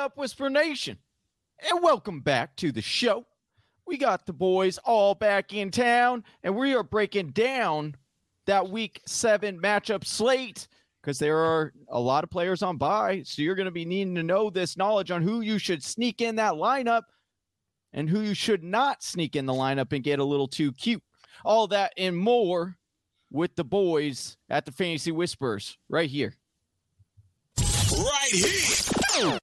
up, Whisper Nation? And welcome back to the show. We got the boys all back in town, and we are breaking down that week seven matchup slate because there are a lot of players on bye. So you're going to be needing to know this knowledge on who you should sneak in that lineup and who you should not sneak in the lineup and get a little too cute. All that and more with the boys at the Fantasy Whispers right here. Right here.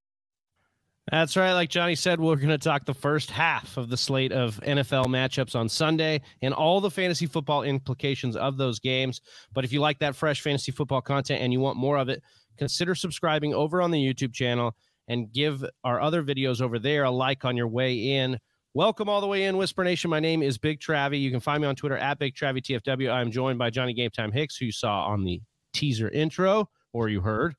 That's right. Like Johnny said, we're going to talk the first half of the slate of NFL matchups on Sunday and all the fantasy football implications of those games. But if you like that fresh fantasy football content and you want more of it, consider subscribing over on the YouTube channel and give our other videos over there a like on your way in. Welcome all the way in, Whisper Nation. My name is Big Travie. You can find me on Twitter at Big Travie TFW. I'm joined by Johnny Game Time Hicks, who you saw on the teaser intro or you heard,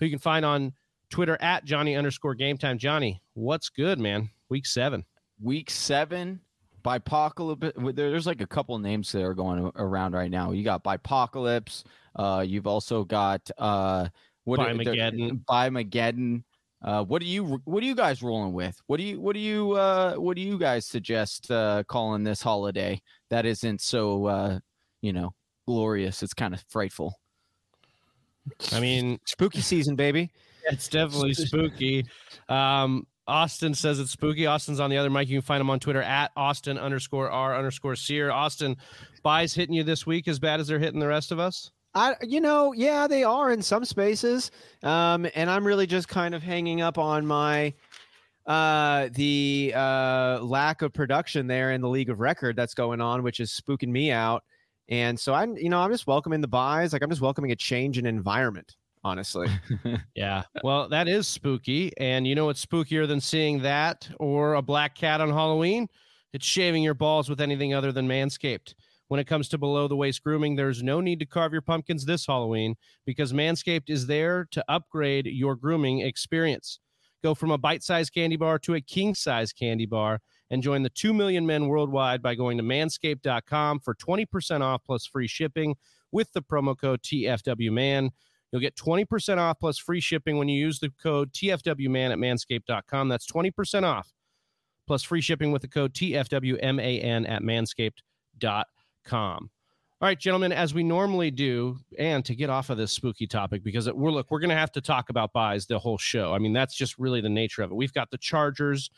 who you can find on Twitter at Johnny underscore game time. Johnny, what's good, man? Week seven. Week seven, Bipocalypse. There's like a couple names that are going around right now. You got Bipocalypse. Uh, you've also got uh, what Bimageddon. Bimageddon. Uh, what do you what are you guys rolling with? What do you what do you uh, what do you guys suggest uh, calling this holiday that isn't so uh, you know glorious? It's kind of frightful. I mean, spooky season, baby. It's definitely spooky. Um, Austin says it's spooky. Austin's on the other mic. You can find him on Twitter at Austin underscore R underscore Sear. Austin, byes hitting you this week as bad as they're hitting the rest of us? I, you know, yeah, they are in some spaces. Um, and I'm really just kind of hanging up on my uh the uh lack of production there in the league of record that's going on which is spooking me out and so i'm you know i'm just welcoming the byes like i'm just welcoming a change in environment honestly. yeah. Well, that is spooky. And you know what's spookier than seeing that or a black cat on Halloween? It's shaving your balls with anything other than Manscaped. When it comes to below the waist grooming, there's no need to carve your pumpkins this Halloween because Manscaped is there to upgrade your grooming experience. Go from a bite sized candy bar to a king size candy bar and join the 2 million men worldwide by going to manscaped.com for 20% off plus free shipping with the promo code TFWMAN. You'll get 20% off plus free shipping when you use the code TFWMAN at manscaped.com. That's 20% off plus free shipping with the code TFWMAN at manscaped.com. All right, gentlemen, as we normally do, and to get off of this spooky topic, because it, we're look, we're going to have to talk about byes the whole show. I mean, that's just really the nature of it. We've got the Chargers,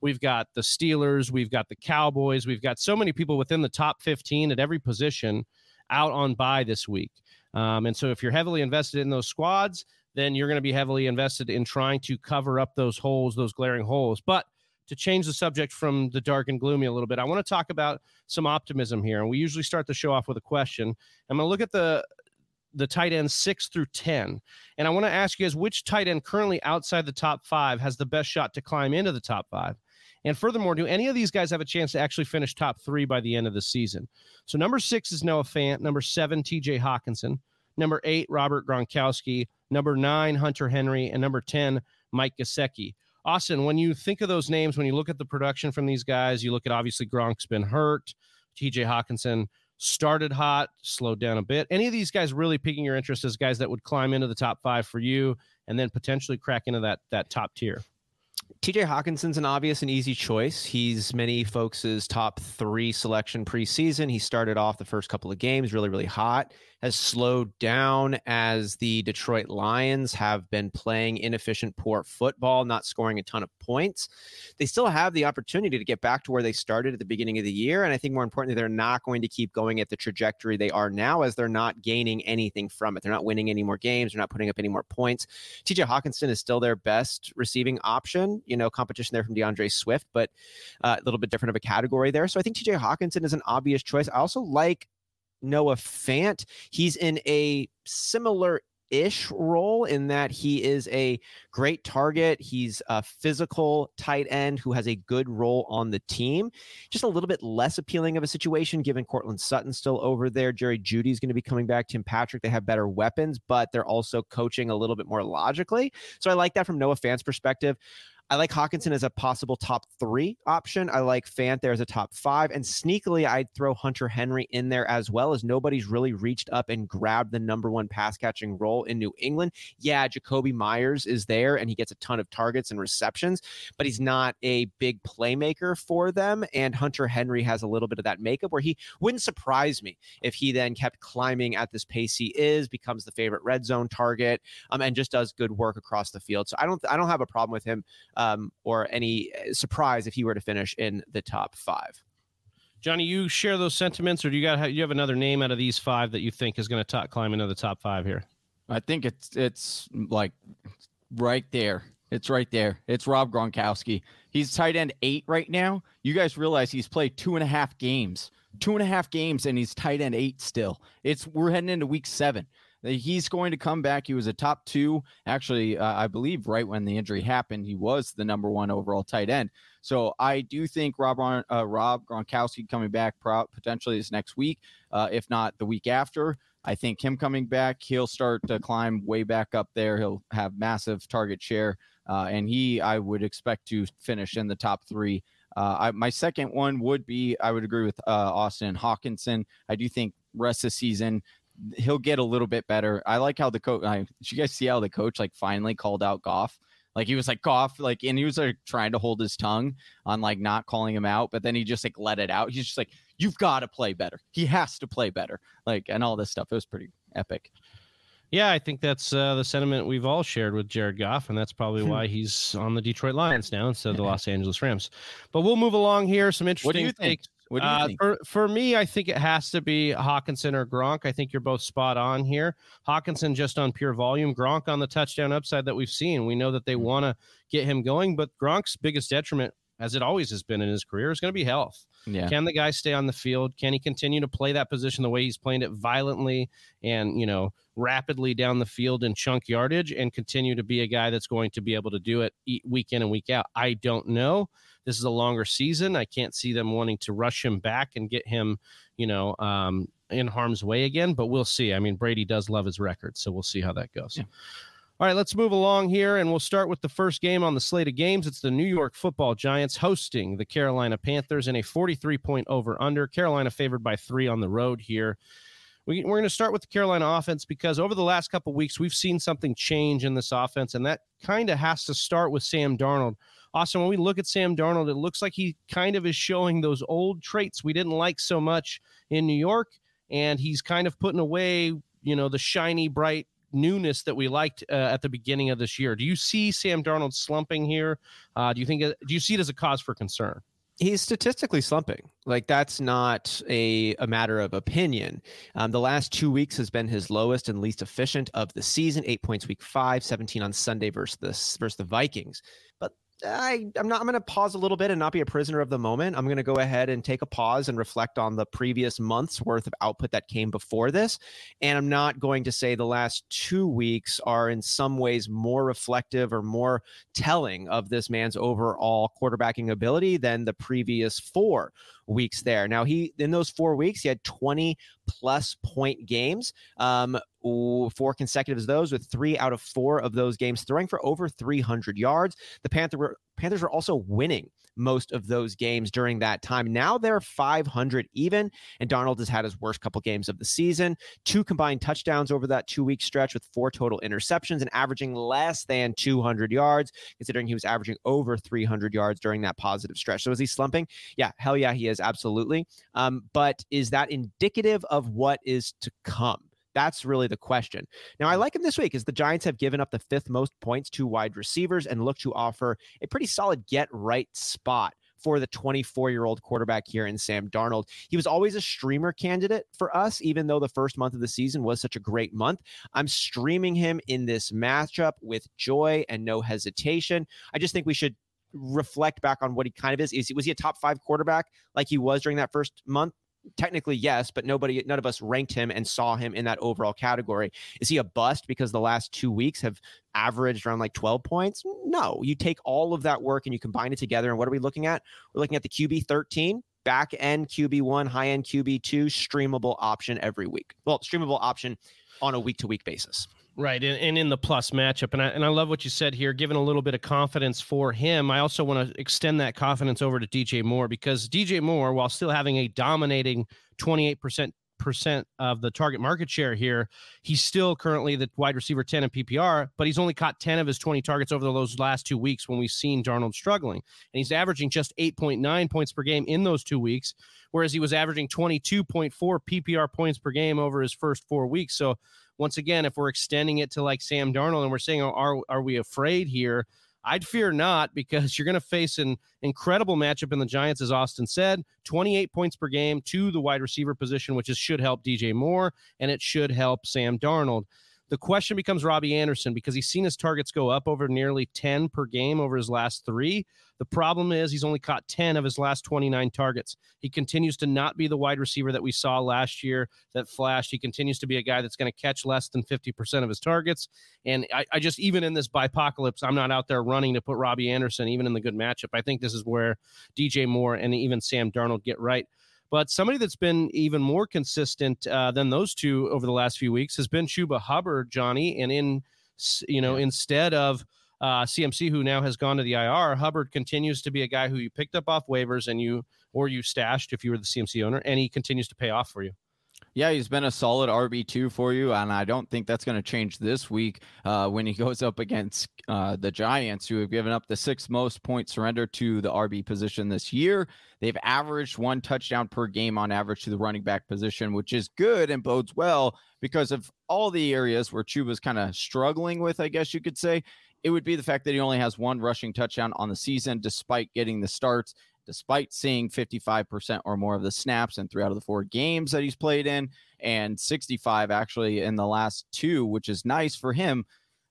we've got the Steelers, we've got the Cowboys, we've got so many people within the top 15 at every position out on bye this week. Um, and so if you're heavily invested in those squads, then you're going to be heavily invested in trying to cover up those holes, those glaring holes. But to change the subject from the dark and gloomy a little bit, I want to talk about some optimism here. And we usually start the show off with a question. I'm going to look at the the tight end six through 10. And I want to ask you guys which tight end currently outside the top five has the best shot to climb into the top five? And furthermore, do any of these guys have a chance to actually finish top three by the end of the season? So number six is Noah Fant. Number seven, TJ Hockenson. Number eight, Robert Gronkowski. Number nine, Hunter Henry. And number 10, Mike Gesicki. Austin, when you think of those names, when you look at the production from these guys, you look at obviously Gronk's been hurt. TJ Hockenson started hot, slowed down a bit. Any of these guys really piquing your interest as guys that would climb into the top five for you and then potentially crack into that that top tier? TJ Hockenson's an obvious and easy choice. He's many folks' top three selection preseason. He started off the first couple of games really, really hot has slowed down as the Detroit Lions have been playing inefficient, poor football, not scoring a ton of points. They still have the opportunity to get back to where they started at the beginning of the year. And I think more importantly, they're not going to keep going at the trajectory they are now as they're not gaining anything from it. They're not winning any more games. They're not putting up any more points. TJ Hockenson is still their best receiving option. You know, competition there from D'Andre Swift, but uh, a little bit different of a category there. So I think TJ Hockenson is an obvious choice. I also like Noah Fant. He's in a similar ish role in that he is a great target. He's a physical tight end who has a good role on the team. Just a little bit less appealing of a situation given Courtland Sutton still over there. Jerry Jeudy's going to be coming back. Tim Patrick, they have better weapons, but they're also coaching a little bit more logically. So I like that from Noah Fant's perspective. I like Hockenson as a possible top three option. I like Fant there as a top five. And sneakily, I'd throw Hunter Henry in there as well, as nobody's really reached up and grabbed the number one pass catching role in New England. Yeah, Jakobi Meyers is there and he gets a ton of targets and receptions, but he's not a big playmaker for them. And Hunter Henry has a little bit of that makeup where he wouldn't surprise me if he then kept climbing at this pace he is, becomes the favorite red zone target, um, and just does good work across the field. So I don't I don't have a problem with him um, or any uh, surprise if he were to finish in the top five. Johnny, you share those sentiments, or do you got you have another name out of these five that you think is going to climb into the top five here? I think it's it's like right there. It's right there. It's Rob Gronkowski. He's tight end eight right now. You guys realize he's played two and a half games, two and a half games, and he's tight end eight still. It's we're heading into week seven. He's going to come back. He was a top two, actually, uh, I believe, right when the injury happened. He was the number one overall tight end. So I do think Rob uh, Rob Gronkowski coming back pro- potentially this next week, uh, if not the week after. I think him coming back, he'll start to climb way back up there. He'll have massive target share, uh, and he I would expect to finish in the top three. Uh, I, my second one would be I would agree with uh, Austin Hockenson. I do think rest of the season he'll get a little bit better. I like how the coach. Did you guys see how the coach like finally called out Goff? Like he was like Goff, like, and he was like trying to hold his tongue on like not calling him out, but then he just like let it out. He's just like, "You've got to play better. He has to play better." Like, and all this stuff. It was pretty epic. Yeah, I think that's uh, the sentiment we've all shared with Jared Goff, and that's probably why he's on the Detroit Lions now instead of the Los Angeles Rams. But we'll move along here. Some interesting what do you think? takes. What do you uh? For, for me, I think it has to be Hockenson or Gronk. I think you're both spot on here. Hockenson just on pure volume, Gronk on the touchdown upside that we've seen. We know that they mm-hmm. want to get him going, but Gronk's biggest detriment, as it always has been in his career, is going to be health. Yeah. Can the guy stay on the field? Can he continue to play that position the way he's playing it violently and, you know, rapidly down the field in chunk yardage and continue to be a guy that's going to be able to do it week in and week out? I don't know. This is a longer season. I can't see them wanting to rush him back and get him, you know, um, in harm's way again, but we'll see. I mean, Brady does love his record, so we'll see how that goes. Yeah. All right, let's move along here, and we'll start with the first game on the slate of games. It's the New York Football Giants hosting the Carolina Panthers in a 43 point over under. Carolina favored by three on the road here. We, are going to start with the Carolina offense because over the last couple weeks, we've seen something change in this offense, and that kind of has to start with Sam Darnold. Austin, when we look at Sam Darnold, it looks like he kind of is showing those old traits we didn't like so much in New York, and he's kind of putting away, you know, the shiny, bright newness that we liked uh, at the beginning of this year. Do you see Sam Darnold slumping here? Uh, do you think? do you see it as a cause for concern? He's statistically slumping. Like that's not a, a matter of opinion. Um, the last two weeks has been his lowest and least efficient of the season. Eight points week five, 17 on Sunday versus the versus the Vikings. I, I'm not. I'm going to pause a little bit and not be a prisoner of the moment. I'm going to go ahead and take a pause and reflect on the previous month's worth of output that came before this. And I'm not going to say the last two weeks are in some ways more reflective or more telling of this man's overall quarterbacking ability than the previous four weeks there. Now he in those four weeks he had 20 plus point games. Um, four consecutive of those with three out of four of those games throwing for over 300 yards. The Panther were, Panthers were also winning most of those games during that time. Now they're 500 even, and Darnold has had his worst couple games of the season. Two combined touchdowns over that two week stretch with four total interceptions and averaging less than 200 yards, considering he was averaging over 300 yards during that positive stretch. So is he slumping? Yeah, hell yeah, he is absolutely. Um, but is that indicative of what is to come? That's really the question. Now, I mm. like him this week as the Giants have given up the fifth most points to wide receivers and look to offer a pretty solid get right spot for the 24 year old quarterback here in Sam Darnold. He was always a streamer candidate for us, even though the first month of the season was such a great month. I'm streaming him in this matchup with joy and no hesitation. I just think we should reflect back on what he kind of is. Is was he a top five quarterback like he was during that first month? Technically yes but nobody none of us ranked him and saw him in that overall category. Is he a bust because the last two weeks have averaged around like 12 points? No you take all of that work and you combine it together and what are we looking at? We're looking at the qb 13 back end qb1 high end qb2 streamable option every week. Well streamable option on a week to week basis Right, and, and in the plus matchup, and I and I love what you said here, giving a little bit of confidence for him. I also want to extend that confidence over to DJ Moore because DJ Moore, while still having a dominating twenty eight percent of the target market share here, he's still currently the wide receiver ten in PPR, but he's only caught ten of his twenty targets over those last two weeks when we've seen Darnold struggling, and he's averaging just eight point nine points per game in those two weeks, whereas he was averaging twenty two point four PPR points per game over his first four weeks. So once again, if we're extending it to like Sam Darnold and we're saying, oh, are are we afraid here? I'd fear not because you're going to face an incredible matchup in the Giants, as Austin said. 28 points per game to the wide receiver position, which is, should help DJ Moore and it should help Sam Darnold. The question becomes Robbie Anderson because he's seen his targets go up over nearly 10 per game over his last three. The problem is he's only caught 10 of his last 29 targets. He continues to not be the wide receiver that we saw last year that flashed. He continues to be a guy that's going to catch less than 50% of his targets. And I, I just, even in this bipocalypse, I'm not out there running to put Robbie Anderson, even in the good matchup. I think this is where DJ Moore and even Sam Darnold get right. But somebody that's been even more consistent uh, than those two over the last few weeks has been Chuba Hubbard, Johnny. And in, you know, yeah. instead of uh, CMC, who now has gone to the IR, Hubbard continues to be a guy who you picked up off waivers and you, or you stashed if you were the CMC owner, and he continues to pay off for you. Yeah, he's been a solid RB2 for you, and I don't think that's going to change this week uh, when he goes up against uh, the Giants, who have given up the sixth most points surrender to the RB position this year. They've averaged one touchdown per game on average to the running back position, which is good and bodes well because of all the areas where Chuba's kind of struggling with, I guess you could say. It would be the fact that he only has one rushing touchdown on the season, despite getting the starts despite seeing 55% or more of the snaps in three out of the four games that he's played in, and 65 actually in the last two, which is nice for him.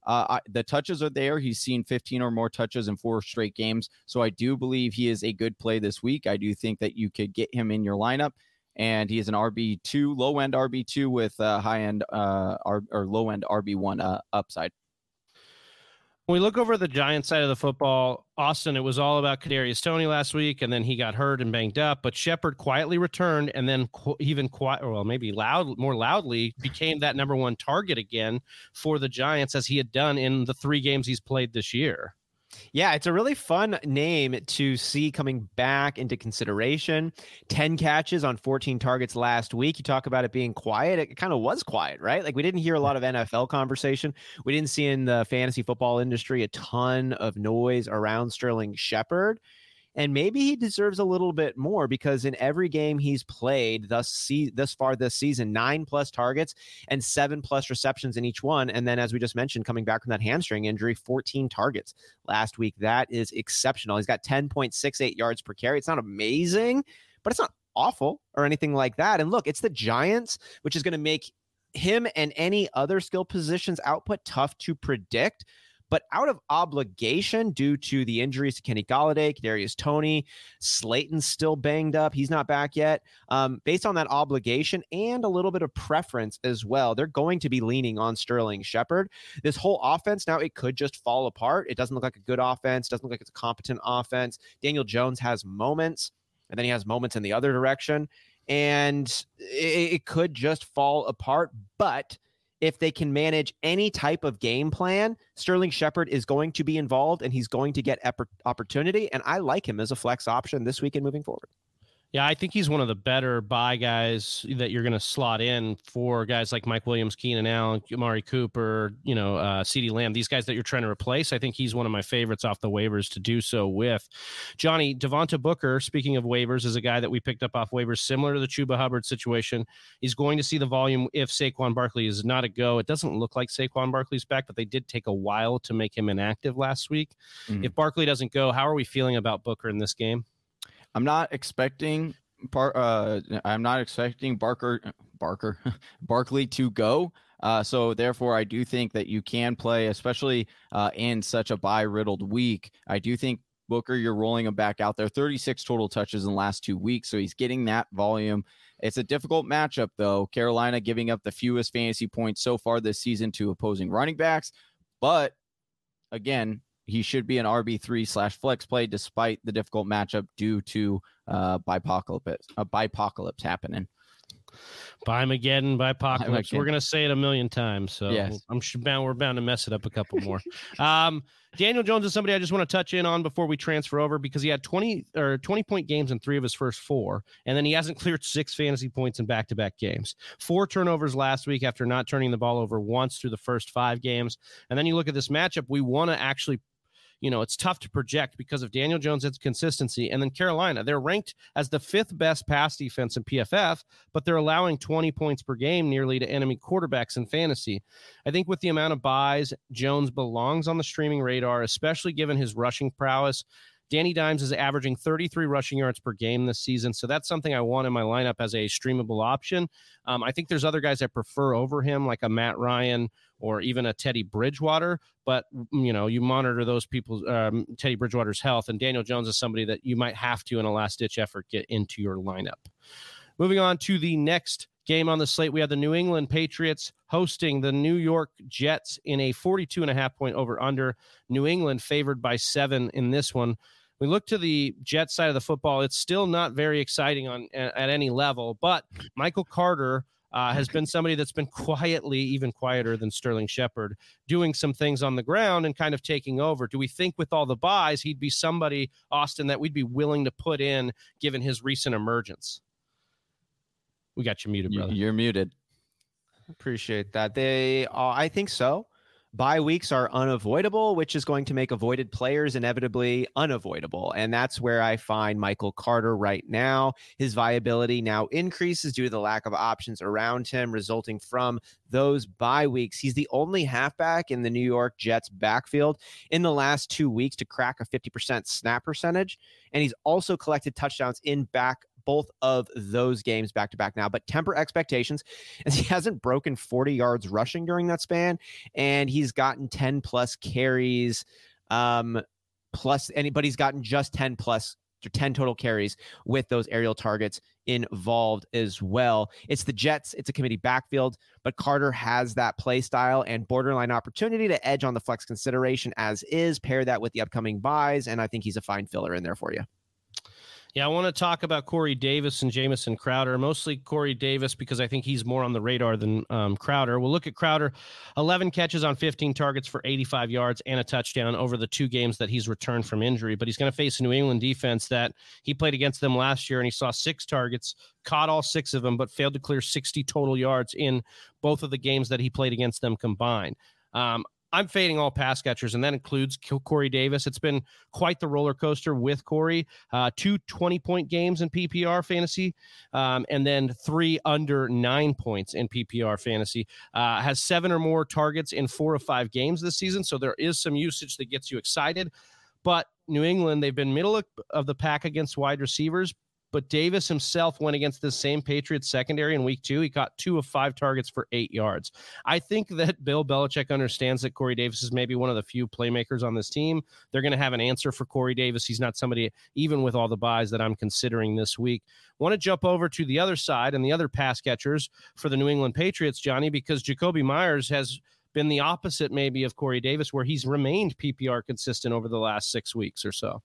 Uh, I, the touches are there. He's seen 15 or more touches in four straight games. So I do believe he is a good play this week. I do think that you could get him in your lineup. And he is an RB2, low end RB2 with uh, high end uh, R, or low end RB1 uh, upside. When we look over the Giants side of the football, Austin, it was all about Kadarius Toney last week, and then he got hurt and banged up. But Shepard quietly returned, and then qu- even quiet, well, maybe loud, more loudly, became that number one target again for the Giants, as he had done in the three games he's played this year. Yeah, it's a really fun name to see coming back into consideration. 10 catches on 14 targets last week. You talk about it being quiet. It kind of was quiet, right? Like we didn't hear a lot of NFL conversation. We didn't see in the fantasy football industry a ton of noise around Sterling Shepard. And maybe he deserves a little bit more because in every game he's played thus see thus far this season, nine plus targets and seven plus receptions in each one. And then, as we just mentioned, coming back from that hamstring injury, 14 targets last week. That is exceptional. He's got 10.68 yards per carry. It's not amazing, but it's not awful or anything like that. And look, it's the Giants, which is going to make him and any other skill positions output tough to predict. But out of obligation due to the injuries to Kenny Golladay, Kadarius Toney, Slayton's still banged up. He's not back yet. Um, based on that obligation and a little bit of preference as well, they're going to be leaning on Sterling Shepard. This whole offense now it could just fall apart. It doesn't look like a good offense. Doesn't look like it's a competent offense. Daniel Jones has moments, and then he has moments in the other direction, and it, it could just fall apart. But if they can manage any type of game plan, Sterling Shepard is going to be involved and he's going to get opportunity. And I like him as a flex option this week and moving forward. Yeah, I think he's one of the better bye guys that you're going to slot in for guys like Mike Williams, Keenan Allen, Amari Cooper, you know, uh, CeeDee Lamb, these guys that you're trying to replace. I think he's one of my favorites off the waivers to do so with. Johnny, Devontae Booker, speaking of waivers, is a guy that we picked up off waivers similar to the Chuba Hubbard situation. He's going to see the volume if Saquon Barkley is not a go. It doesn't look like Saquon Barkley's back, but they did take a while to make him inactive last week. Mm-hmm. If Barkley doesn't go, how are we feeling about Booker in this game? I'm not expecting Bar- uh, I'm not expecting Barker Barker Barkley to go. Uh, so therefore, I do think that you can play, especially uh, in such a bye riddled week. I do think Booker, you're rolling him back out there. 36 total touches in the last two weeks, so he's getting that volume. It's a difficult matchup, though. Carolina giving up the fewest fantasy points so far this season to opposing running backs, but again, he should be an RB3 slash flex play despite the difficult matchup due to uh, bipocalypse, a bipocalypse happening. Buy Mageddon, buy Apocalypse. We're gonna say it a million times, so Yes. I'm sure bound we're bound to mess it up a couple more. um, Daniel Jones is somebody I just want to touch in on before we transfer over because he had 20 or 20 point games in three of his first four, and then he hasn't cleared six fantasy points in back to back games. Four turnovers last week after not turning the ball over once through the first five games. And then you look at this matchup, we want to actually you know, it's tough to project because of Daniel Jones' consistency. And then Carolina, they're ranked as the fifth best pass defense in PFF, but they're allowing 20 points per game nearly to enemy quarterbacks in fantasy. I think with the amount of byes, Jones belongs on the streaming radar, especially given his rushing prowess. Danny Dimes is averaging 33 rushing yards per game this season. So that's something I want in my lineup as a streamable option. Um, I think there's other guys I prefer over him, like a Matt Ryan or even a Teddy Bridgewater. But you know, you monitor those people's um, Teddy Bridgewater's health, and Daniel Jones is somebody that you might have to, in a last ditch effort, get into your lineup. Moving on to the next game on the slate, we have the New England Patriots hosting the New York Jets in a 42 and a half point over under. New England favored by seven in this one. We look to the Jets side of the football. It's still not very exciting on at any level, but Michael Carter uh, has been somebody that's been quietly, even quieter than Sterling Shepard, doing some things on the ground and kind of taking over. Do we think with all the byes, he'd be somebody, Austin, that we'd be willing to put in given his recent emergence? We got you muted, You- brother. You're muted. Appreciate that. They, uh, I think so. Bye weeks are unavoidable, which is going to make avoided players inevitably unavoidable. And that's where I find Michael Carter right now. His viability now increases due to the lack of options around him, resulting from those bye weeks. He's the only halfback in the New York Jets backfield in the last two weeks to crack a 50% snap percentage. And he's also collected touchdowns in back both of those games back to back now. But temper expectations as he hasn't broken 40 yards rushing during that span and he's gotten 10 plus carries um plus anybody's gotten just 10 plus or 10 total carries with those aerial targets involved as well. It's the Jets, it's a committee backfield, but Carter has that play style and borderline opportunity to edge on the flex consideration as is. Pair that with the upcoming byes, and I think he's a fine filler in there for you. Yeah, I want to talk about Corey Davis and Jamison Crowder, mostly Corey Davis because I think he's more on the radar than um, Crowder. We'll look at Crowder 11 catches on 15 targets for 85 yards and a touchdown over the two games that he's returned from injury. But he's going to face a New England defense that he played against them last year and he saw six targets, caught all six of them, but failed to clear 60 total yards in both of the games that he played against them combined. Um, I'm fading all pass catchers, and that includes Corey Davis. It's been quite the roller coaster with Corey. Uh, two 20 point games in PPR fantasy, um, and then three under nine points in PPR fantasy. Uh, has seven or more targets in four or five games this season. So there is some usage that gets you excited. But New England, they've been middle of- of the pack against wide receivers. But Davis himself went against the same Patriots secondary in week two. He caught two of five targets for eight yards. I think that Bill Belichick understands that Corey Davis is maybe one of the few playmakers on this team. They're going to have an answer for Corey Davis. He's not somebody, even with all the byes that I'm considering this week. Want to jump over to the other side and the other pass catchers for the New England Patriots, Johnny, because Jakobi Meyers has been the opposite maybe of Corey Davis, where he's remained PPR consistent over the last six weeks or so.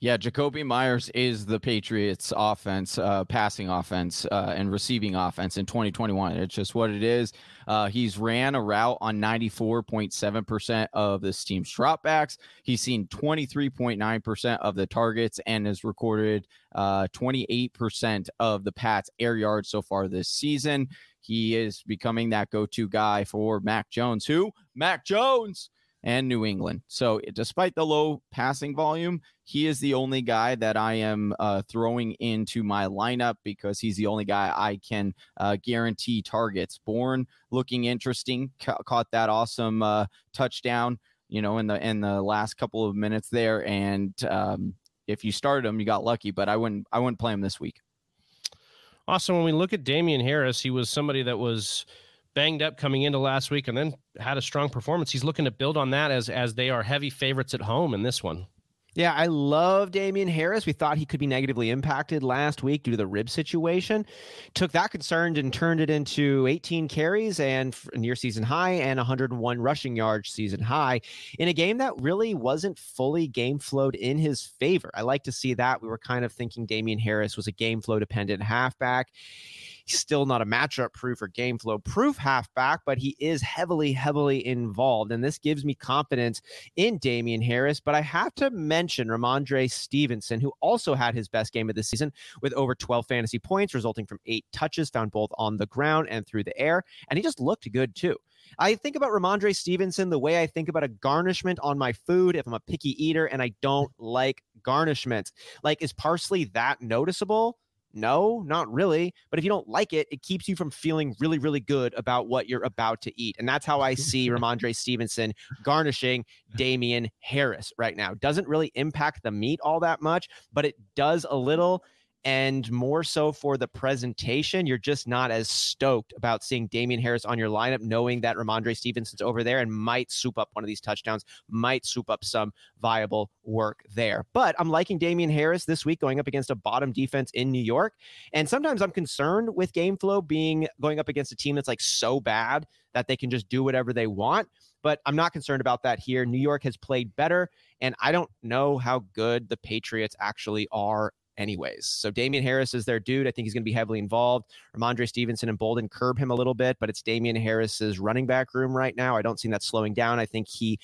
Yeah, Jakobi Meyers is the Patriots' offense, uh, passing offense, uh, and receiving offense in 2021. It's just what it is. Uh, he's ran a route on 94.7% of this team's dropbacks. He's seen 23.9% of the targets and has recorded uh, 28% of the Pats' air yards so far this season. He is becoming that go to guy for Mac Jones, who? Mac Jones and New England. So, despite the low passing volume, he is the only guy that I am uh, throwing into my lineup because he's the only guy I can uh, guarantee targets. Bourne looking interesting, ca- caught that awesome uh, touchdown, you know, in the in the last couple of minutes there. And um, if you started him, you got lucky, but I wouldn't I wouldn't play him this week. Also, when we look at Damien Harris, he was somebody that was banged up coming into last week and then had a strong performance. He's looking to build on that as as they are heavy favorites at home in this one. Yeah, I love Damien Harris. We thought he could be negatively impacted last week due to the rib situation. Took that concern and turned it into 18 carries and near season high and 101 rushing yards season high in a game that really wasn't fully game flowed in his favor. I like to see that. We were kind of thinking Damien Harris was a game flow dependent halfback. He's still not a matchup proof or game flow proof halfback, but he is heavily, heavily involved. And this gives me confidence in Damien Harris. But I have to mention Rhamondre Stevenson, who also had his best game of the season with over 12 fantasy points, resulting from eight touches found both on the ground and through the air. And he just looked good too. I think about Rhamondre Stevenson the way I think about a garnishment on my food if I'm a picky eater and I don't like garnishments. Like, is parsley that noticeable? No, not really. But if you don't like it, it keeps you from feeling really, really good about what you're about to eat. And that's how I see Rhamondre Stevenson garnishing Damien Harris right now. Doesn't really impact the meat all that much, but it does a little and more so for the presentation, you're just not as stoked about seeing Damien Harris on your lineup, knowing that Rhamondre Stevenson's over there and might soup up one of these touchdowns, might soup up some viable work there. But I'm liking Damien Harris this week going up against a bottom defense in New York. And sometimes I'm concerned with game flow being going up against a team that's like so bad that they can just do whatever they want. But I'm not concerned about that here. New York has played better, and I don't know how good the Patriots actually are anyways. So Damien Harris is their dude. I think he's going to be heavily involved. Rhamondre Stevenson and Bolden curb him a little bit, but it's Damien Harris's running back room right now. I don't see that slowing down. I think he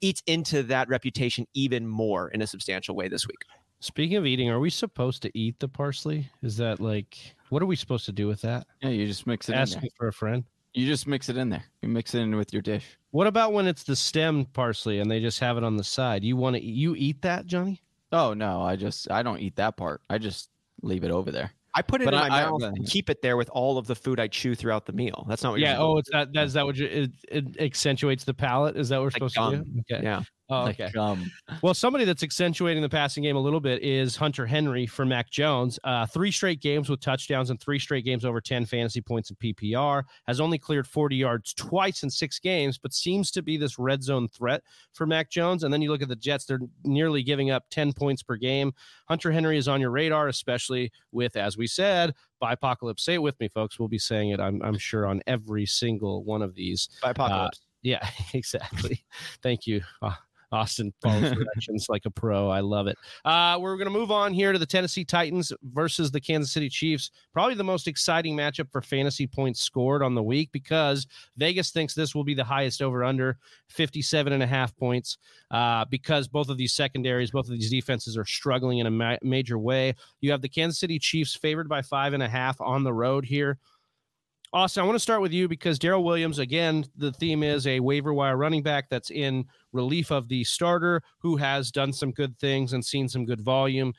eats into that reputation even more in a substantial way this week. Speaking of eating, are we supposed to eat the parsley? Is that like what are we supposed to do with that? Yeah, you just mix it Ask me for a friend. You just mix it in there. You mix it in with your dish. What about when it's the stem parsley and they just have it on the side? You want to you eat that, Johnny? Oh no, I just I don't eat that part. I just leave it over there. I put it But in I- my I- mouth and keep it there with all of the food I chew throughout the meal. That's not what. Yeah. You're Oh, it's that. That's that. What you, it, it accentuates the palate? Is that what we're Like supposed to do? Okay. yeah. Oh, Like, okay. um, Well, somebody that's accentuating the passing game a little bit is Hunter Henry for Mac Jones. Uh, three straight games with touchdowns and three straight games over 10 fantasy points in PPR. Has only cleared 40 yards twice in six games, but seems to be this red zone threat for Mac Jones. And then you look at the Jets, they're nearly giving up 10 points per game. Hunter Henry is on your radar, especially with, as we said, Bipocalypse. Say it with me, folks. We'll be saying it, I'm, I'm sure, on every single one of these. By apocalypse. Yeah, exactly. Thank you. Uh, Austin follows directions like a pro. I love it. Uh, we're going to move on here to the Tennessee Titans versus the Kansas City Chiefs. Probably the most exciting matchup for fantasy points scored on the week because Vegas thinks this will be the highest over under 57 and a half points uh, because both of these secondaries, both of these defenses are struggling in a ma- major way. You have the Kansas City Chiefs favored by five and a half on the road here. Austin, I want to start with you because Darrel Williams, again, the theme is a waiver wire running back that's in relief of the starter who has done some good things and seen some good volume.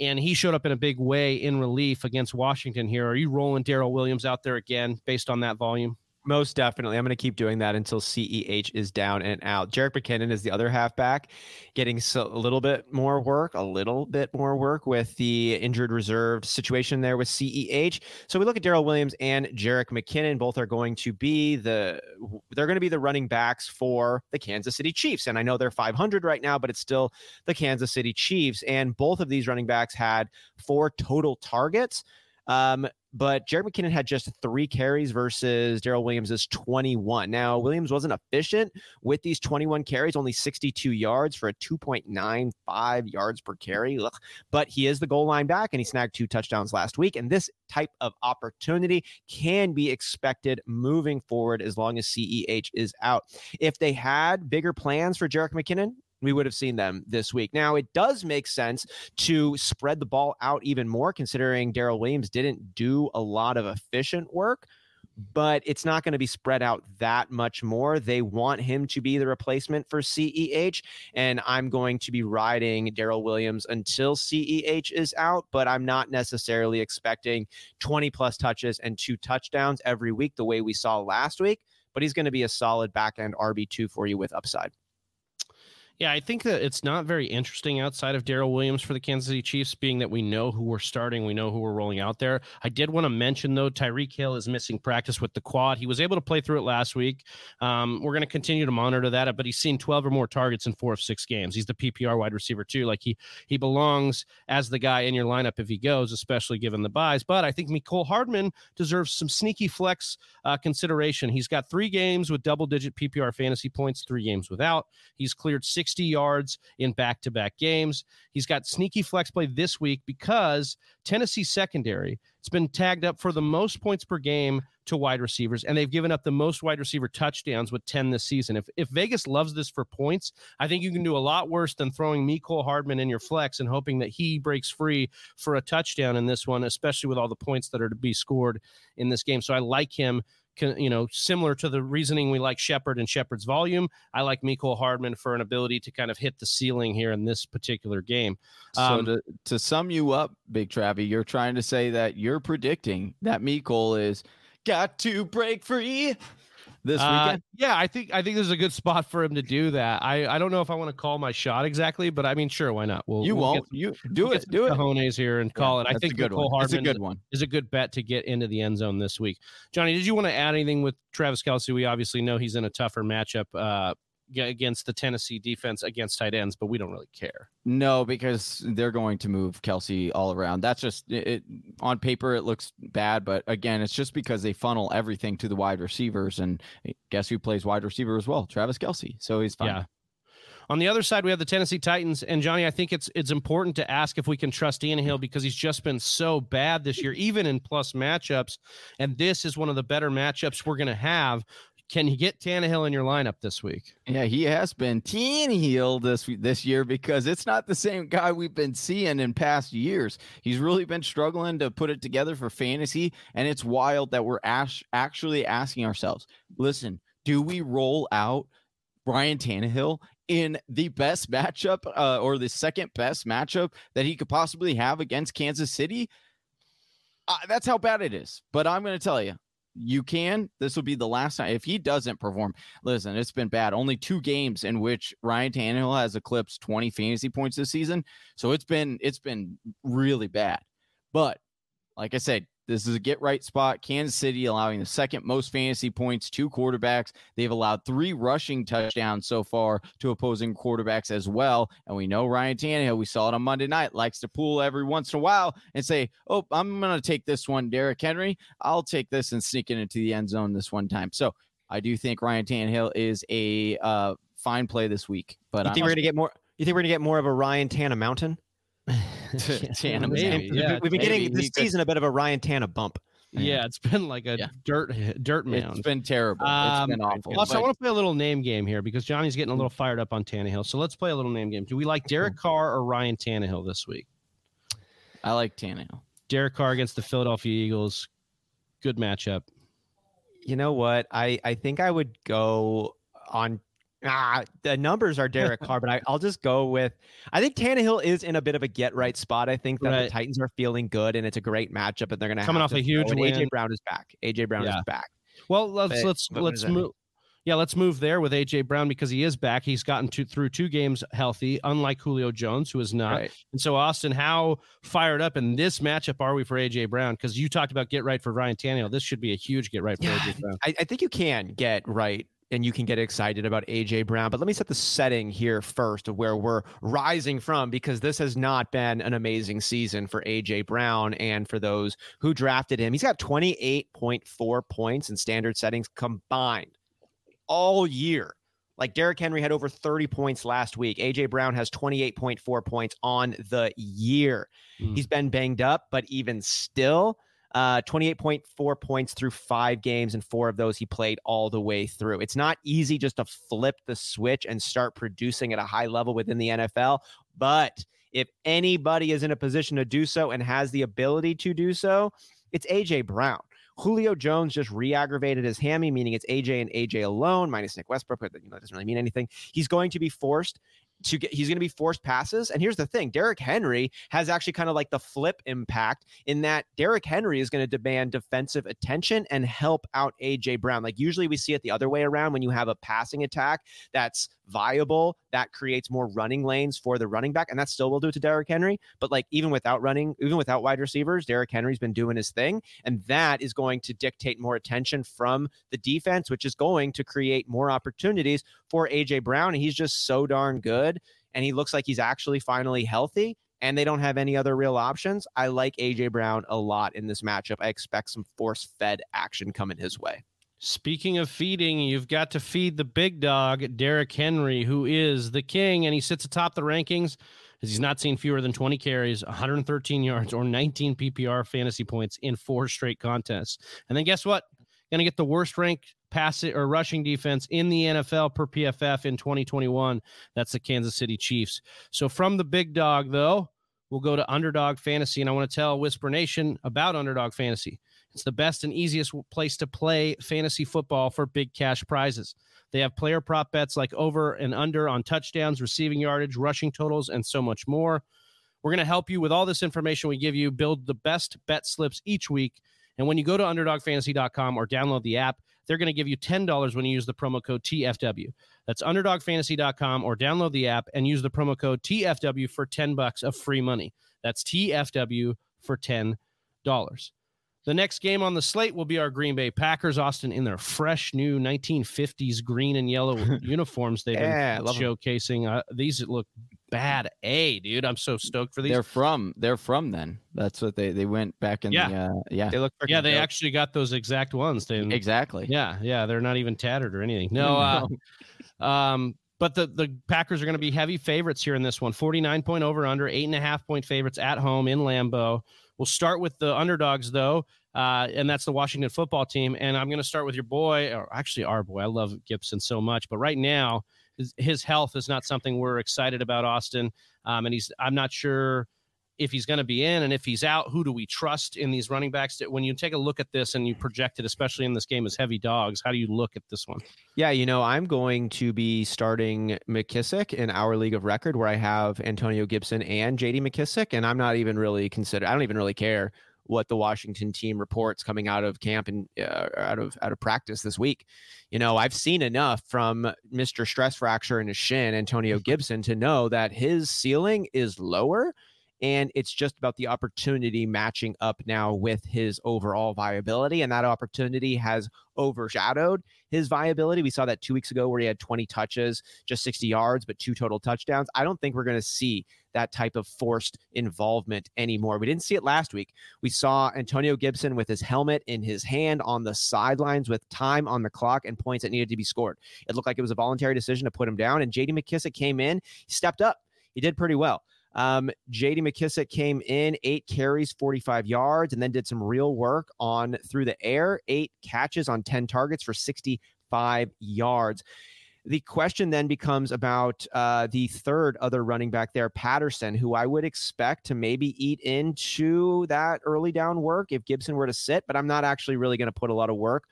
And he showed up in a big way in relief against Washington here. Are you rolling Darrel Williams out there again based on that volume? Most definitely. I'm going to keep doing that until CEH is down and out. Jerick McKinnon is the other halfback, getting so, a little bit more work, a little bit more work with the injured reserved situation there with CEH. So we look at Darrel Williams and Jerick McKinnon. Both are going to be the they're going to be the running backs for the Kansas City Chiefs. And I know they're 500 right now, but it's still the Kansas City Chiefs. And both of these running backs had four total targets. Um, but Jerick McKinnon had just three carries versus Darrel Williams' 21. Now, Williams wasn't efficient with these 21 carries, only 62 yards for a 2.95 yards per carry. Ugh. But he is the goal line back and he snagged two touchdowns last week. And this type of opportunity can be expected moving forward as long as CEH is out. If they had bigger plans for Jerick McKinnon, we would have seen them this week. Now, it does make sense to spread the ball out even more, considering Darrel Williams didn't do a lot of efficient work, but it's not going to be spread out that much more. They want him to be the replacement for CEH, and I'm going to be riding Darrel Williams until CEH is out, but I'm not necessarily expecting 20 plus touches and two touchdowns every week the way we saw last week, but he's going to be a solid back end RB2 for you with upside. Yeah, I think that it's not very interesting outside of Darrel Williams for the Kansas City Chiefs, being that we know who we're starting, we know who we're rolling out there. I did want to mention though, Tyreek Hill is missing practice with the quad. He was able to play through it last week. Um, we're going to continue to monitor that, but he's seen 12 or more targets in four of six games. He's the PPR wide receiver too. Like he he belongs as the guy in your lineup if he goes, especially given the byes. But I think Mecole Hardman deserves some sneaky flex uh, consideration. He's got three games with double digit PPR fantasy points, three games without. He's cleared six 60 yards in back to back games. He's got sneaky flex play this week because Tennessee secondary, it's been tagged up for the most points per game to wide receivers, and they've given up the most wide receiver touchdowns with 10 this season. If, if Vegas loves this for points, I think you can do a lot worse than throwing Mecole Hardman in your flex and hoping that he breaks free for a touchdown in this one, especially with all the points that are to be scored in this game. So I like him you know, similar to the reasoning we like Shepard and Shepard's volume, I like Mecole Hardman for an ability to kind of hit the ceiling here in this particular game. Um, so to, to sum you up, Big Travie, you're trying to say that you're predicting that Mecole is got to break free this uh, weekend? Yeah, I think I think there's a good spot for him to do that. I, I don't know if I want to call my shot exactly, but I mean, sure, why not? We'll, you we'll won't. you do we'll it. Do it. Cojones here and call yeah, it. I think good one. Hardman a good one. Is a good bet to get into the end zone this week. Johnny, did you want to add anything with Travis Kelce? We obviously know he's in a tougher matchup. Uh, against the Tennessee defense against tight ends, but we don't really care. No, because they're going to move Kelce all around. That's just it, on paper it looks bad, but again, it's just because they funnel everything to the wide receivers, and eh, guess who plays wide receiver as well? Travis Kelce. So he's fine. Yeah. On the other side, we have the Tennessee Titans, and Johnny. I think it's it's important to ask if we can trust Ian Hill because he's just been so bad this year, even in plus matchups. And this is one of the better matchups we're going to have can you get Tannehill in your lineup this week? Yeah, he has been Tannehill this this year because it's not the same guy we've been seeing in past years. He's really been struggling to put it together for fantasy, and it's wild that we're ash- actually asking ourselves: Listen, do we roll out Ryan Tannehill in the best matchup uh, or the second best matchup that he could possibly have against Kansas City? Uh, that's how bad it is. But I'm going to tell you, you can. This will be the last time. If he doesn't perform, listen, it's been bad. Only two games in which Ryan Tannehill has eclipsed 20 fantasy points this season. So it's been it's been really bad. But like I said, this is a get right spot. Kansas City allowing the second most fantasy points to quarterbacks. They've allowed three rushing touchdowns so far to opposing quarterbacks as well. And we know Ryan Tannehill, we saw it on Monday night, likes to pull every once in a while and say, Oh, I'm going to take this one, Derrick Henry. I'll take this and sneak it into the end zone this one time. So I do think Ryan Tannehill is a uh, fine play this week. But you think I'm we're going to get more? You think we're going to get more of a Ryan Tanna Mountain? Tana, maybe, yeah, we've been getting this season a bit of a Ryan Tana bump. Yeah, it's been like a yeah. dirt dirt mound. It's been terrible. Um, it's been awful. Also, I want to play a little name game here because Johnny's getting a little fired up on Tannehill. So let's play a little name game. Do we like Derek Carr or Ryan Tannehill this week? I like Tannehill. Derek Carr against the Philadelphia Eagles. Good matchup. You know what? I I think I would go on Ah, the numbers are Derek Carr, but I, will just go with. I think Tannehill is in a bit of a get right spot. I think that right. the Titans are feeling good, and it's a great matchup, and they're going to coming off a huge win. AJ Brown is back. AJ Brown yeah. is back. Well, let's but, let's but let's move. Yeah, let's move there with AJ Brown because he is back. He's gotten to, through two games healthy, unlike Julio Jones, who is not. Right. And so, Austin, how fired up in this matchup are we for AJ Brown? Because you talked about get right for Ryan Tannehill. This should be a huge get right for yeah, AJ Brown. I, I think you can get right and you can get excited about AJ Brown. But let me set the setting here first of where we're rising from because this has not been an amazing season for AJ Brown and for those who drafted him. He's got 28.4 points in standard settings combined all year. Like Derrick Henry had over 30 points last week. AJ Brown has 28.4 points on the year. Mm. He's been banged up, but even still, uh, 28.4 points through five games, and four of those he played all the way through. It's not easy just to flip the switch and start producing at a high level within the NFL, but if anybody is in a position to do so and has the ability to do so, it's AJ Brown. Julio Jones just re-aggravated his hammy, meaning it's AJ and AJ alone, minus Nick Westbrook, but you know, that doesn't really mean anything. He's going to be forced to get he's going to be forced passes. And here's the thing Derrick Henry has actually kind of like the flip impact in that Derrick Henry is going to demand defensive attention and help out AJ Brown. Like usually we see it the other way around when you have a passing attack that's viable, that creates more running lanes for the running back. And that still will do it to Derrick Henry. But like even without running, even without wide receivers, Derrick Henry's been doing his thing. And that is going to dictate more attention from the defense, which is going to create more opportunities for AJ Brown. And he's just so darn good. And he looks like he's actually finally healthy and they don't have any other real options. I like AJ Brown a lot in this matchup. I expect some force fed action coming his way. Speaking of feeding, you've got to feed the big dog, Derrick Henry, who is the king, and he sits atop the rankings as he's not seen fewer than 20 carries, 113 yards, or 19 PPR fantasy points in four straight contests. And then guess what? Going to get the worst ranked passing or rushing defense in the NFL per PFF in 2021. That's the Kansas City Chiefs. So from the big dog, though, we'll go to Underdog Fantasy, and I want to tell Whisper Nation about Underdog Fantasy. It's the best and easiest place to play fantasy football for big cash prizes. They have player prop bets like over and under on touchdowns, receiving yardage, rushing totals, and so much more. We're going to help you with all this information we give you, build the best bet slips each week. And when you go to underdogfantasy.com or download the app, they're going to give you $10 when you use the promo code TFW. That's underdogfantasy.com or download the app and use the promo code TFW for 10 bucks of free money. That's TFW for $10. The next game on the slate will be our Green Bay Packers, Austin, in their fresh new 1950s green and yellow uniforms they've Yeah, been love 'em. showcasing. Uh, these look bad, a dude. I'm so stoked for these. They're from they're from then. That's what they they went back in Yeah. the uh, yeah. They look yeah, they dope. actually got those exact ones. They, Exactly. yeah, yeah, they're not even tattered or anything. No, uh, um, but the the Packers are going to be heavy favorites here in this one. 49 point over under, eight and a half point favorites at home in Lambeau. We'll start with the underdogs though, uh, and that's the Washington football team. And I'm going to start with your boy, or actually our boy. I love Gibson so much, but right now his, his health is not something we're excited about, Austin. Um, and he's I'm not sure if he's going to be in and if he's out who do we trust in these running backs when you take a look at this and you project it especially in this game as heavy dogs how do you look at this one Yeah, you know, I'm going to be starting McKissic in our league of record where I have Antonio Gibson and JD McKissic. And I'm not even really consider I don't even really care what the Washington team reports coming out of camp and uh, out of out of practice this week. You know, I've seen enough from Mr. Stress Fracture in his shin, Antonio Gibson, to know that his ceiling is lower. And it's just about the opportunity matching up now with his overall viability. And that opportunity has overshadowed his viability. We saw that two weeks ago where he had 20 touches, just 60 yards, but two total touchdowns. I don't think we're going to see that type of forced involvement anymore. We didn't see it last week. We saw Antonio Gibson with his helmet in his hand on the sidelines with time on the clock and points that needed to be scored. It looked like it was a voluntary decision to put him down. And JD McKissic came in, stepped up. He did pretty well. Um, JD McKissic came in eight carries, 45 yards, and then did some real work on through the air, eight catches on 10 targets for 65 yards. The question then becomes about uh, the third other running back there, Patterson, who I would expect to maybe eat into that early down work if Gibson were to sit, but I'm not actually really going to put a lot of work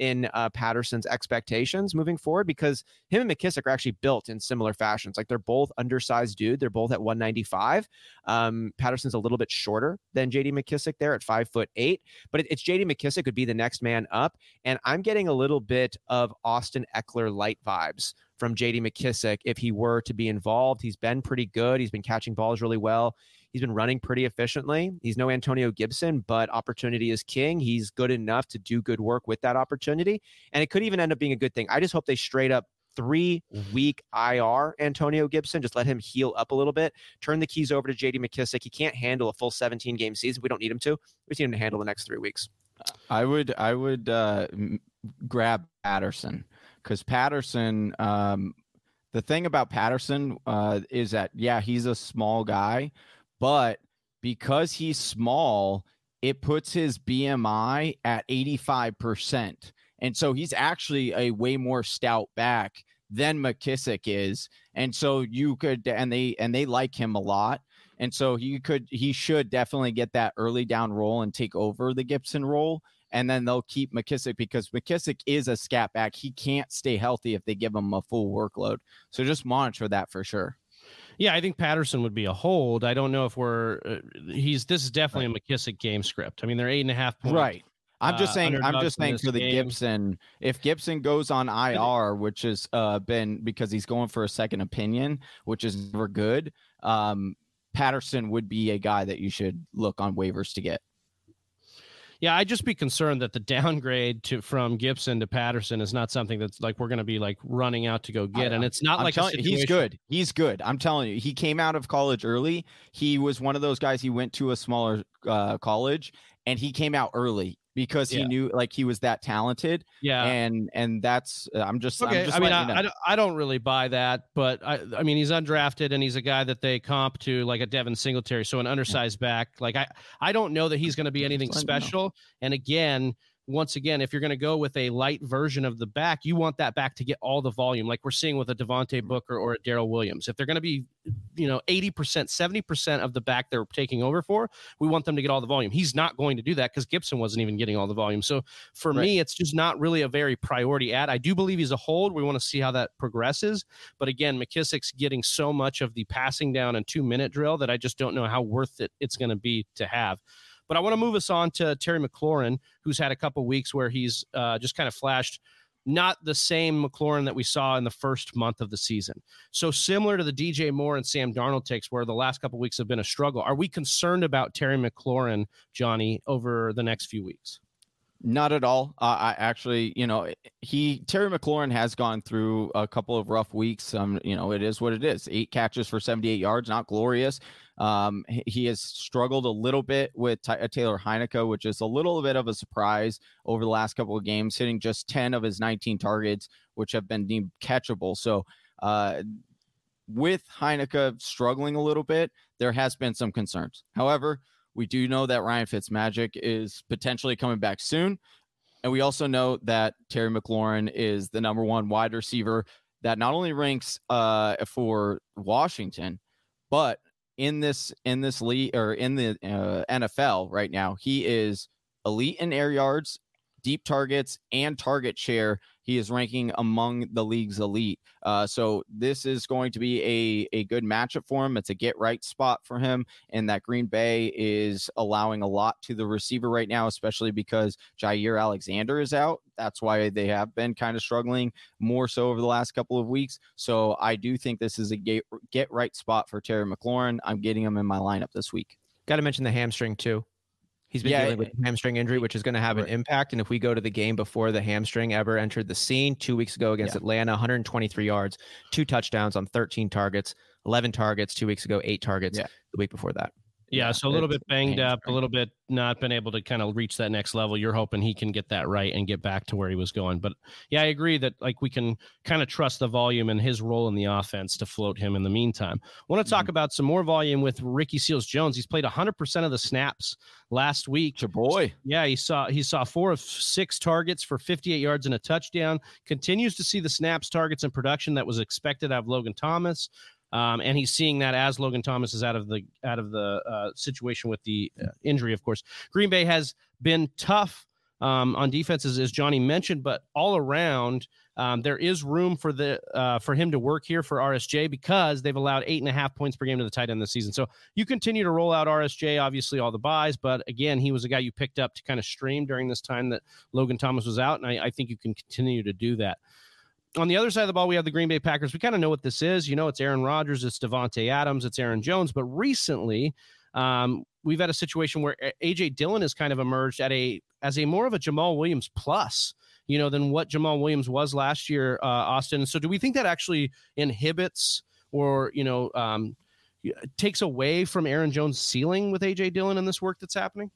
in uh, Patterson's expectations moving forward because him and McKissic are actually built in similar fashions. Like they're both undersized dude. They're both at 195. Um, Patterson's a little bit shorter than JD McKissic there at five foot eight, but it, it's JD McKissic would be the next man up. And I'm getting a little bit of Austin Ekeler light vibes from JD McKissic if he were to be involved. He's been pretty good. He's been catching balls really well. He's been running pretty efficiently. He's no Antonio Gibson, but opportunity is king. He's good enough to do good work with that opportunity. And it could even end up being a good thing. I just hope they straight up three week IR Antonio Gibson. Just let him heal up a little bit. Turn the keys over to JD McKissic. He can't handle a full 17 game season. We don't need him to. We need him to handle the next three weeks. I would I would uh, grab Patterson because Patterson. Um, the thing about Patterson uh, is that yeah, he's a small guy, but because he's small, it puts his BMI at eighty five percent, and so he's actually a way more stout back than McKissic is, and so you could and they and they like him a lot. And so he could, he should definitely get that early down role and take over the Gibson role and then they'll keep McKissic because McKissic is a scat back. He can't stay healthy if they give him a full workload. So just monitor that for sure. yeah i think patterson would be a hold i don't know if we're uh, he's this is definitely a mckissic game script i mean they're eight and a half points Right. I'm just uh, saying. I'm just saying for the game. Gibson, if Gibson goes on IR, which has uh, been because he's going for a second opinion, which is never good. Um, Patterson would be a guy that you should look on waivers to get. Yeah, I'd just be concerned that the downgrade to from Gibson to Patterson is not something that's like we're going to be like running out to go get, and it's not I'm like telling he's good. He's good. I'm telling you, he came out of college early. He was one of those guys. He went to a smaller uh, college and he came out early because he knew like he was that talented. Yeah. and and that's uh, I'm just I'm Okay, just I mean, letting you I, know. I, don't, I don't really buy that, but I, I mean, he's undrafted and he's a guy that they comp to like a Devin Singletary, so an undersized back. Like I, I don't know that he's going to be anything letting you know. special. And again, once again, if you're going to go with a light version of the back, you want that back to get all the volume, like we're seeing with a Devontae mm-hmm. Booker or a Darrel Williams. If they're going to be, you know, 80%, 70% of the back they're taking over for, we want them to get all the volume. He's not going to do that because Gibson wasn't even getting all the volume. So for Right. me, it's just not really a very priority ad. I do believe he's a hold. We want to see how that progresses. But again, McKissic's getting so much of the passing down and two minute drill that I just don't know how worth it it's going to be to have. But I want to move us on to Terry McLaurin, who's had a couple weeks where he's uh, just kind of flashed not the same McLaurin that we saw in the first month of the season. So similar to the DJ Moore and Sam Darnold takes, where the last couple weeks have been a struggle. Are we concerned about Terry McLaurin, Johnny, over the next few weeks? Not at all. Uh, I actually, you know, he Terry McLaurin has gone through a couple of rough weeks. Um, you know, it is what it is. Eight catches for 78 yards, not glorious. Um, he- has struggled a little bit with Ty- uh, Taylor Heinicke, which is a little bit of a surprise over the last couple of games, hitting just 10 of his 19 targets, which have been deemed catchable. So, uh, with Heinicke struggling a little bit, there has been some concerns. However, we do know that Ryan Fitzmagic is potentially coming back soon. And we also know that Terry McLaurin is the number one wide receiver that not only ranks uh, for Washington, but in this in this league or in the uh, NFL right now, he is elite in air yards, deep targets, and target share. He is ranking among the league's elite. Uh, so this is going to be a, a good matchup for him. It's a get right spot for him. And that Green Bay is allowing a lot to the receiver right now, especially because Jaire Alexander is out. That's why they have been kind of struggling more so over the last couple of weeks. So I do think this is a get, get right spot for Terry McLaurin. I'm getting him in my lineup this week. Got to mention the hamstring too. He's been Yeah, dealing with a hamstring injury, which is going to have Right. an impact. And if we go to the game before the hamstring ever entered the scene, two weeks ago against Yeah. Atlanta, 123 yards, two touchdowns on 13 targets, 11 targets two weeks ago, eight targets Yeah. the week before that. Yeah, so a little bit banged up, a little bit not been able to kind of reach that next level. You're hoping he can get that right and get back to where he was going. But yeah, I agree that like we can kind of trust the volume and his role in the offense to float him in the meantime. want to talk about some more volume with Ricky Seals Jones. He's played 100% of the snaps last week. It's your boy. Yeah, he saw he saw four of six targets for 58 yards and a touchdown. Continues to see the snaps, targets, and production that was expected out of Logan Thomas. Um, and he's seeing that as Logan Thomas is out of the out of the uh, situation with the uh, injury. Of course, Green Bay has been tough um, on defenses, as Johnny mentioned, but all around um, there is room for the uh, for him to work here for RSJ because they've allowed eight and a half points per game to the tight end this season. So you continue to roll out RSJ, obviously all the byes, but again, he was a guy you picked up to kind of stream during this time that Logan Thomas was out, and I, I think you can continue to do that. On the other side of the ball, we have the Green Bay Packers. We kind of know what this is. You know, it's Aaron Rodgers, it's Davante Adams, it's Aaron Jones. But recently, um, we've had a situation where AJ Dillon has kind of emerged at a as a more of a Jamaal Williams plus, you know, than what Jamaal Williams was last year, uh, Austin. So, do we think that actually inhibits or you know um, takes away from Aaron Jones' ceiling with AJ Dillon and this work that's happening?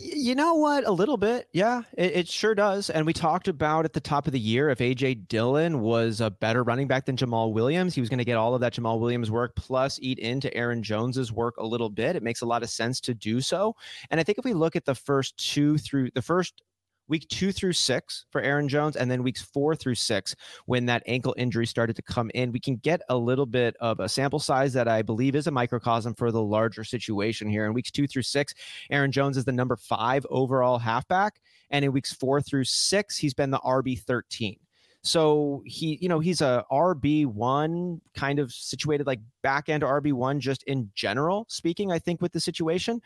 You know what? A little bit. Yeah, it, it sure does. And we talked about at the top of the year if AJ Dillon was a better running back than Jamaal Williams, he was going to get all of that Jamaal Williams work plus eat into Aaron Jones's work a little bit. It makes a lot of sense to do so. And I think if we look at the first two through the first week two through six for Aaron Jones, and then weeks four through six, when that ankle injury started to come in, we can get a little bit of a sample size that I believe is a microcosm for the larger situation here. In weeks two through six, Aaron Jones is the number five overall halfback. And in weeks four through six, he's been the RB 13. So he, you know, he's a RB one kind of situated like back end RB one, just in general speaking, I think, with the situation.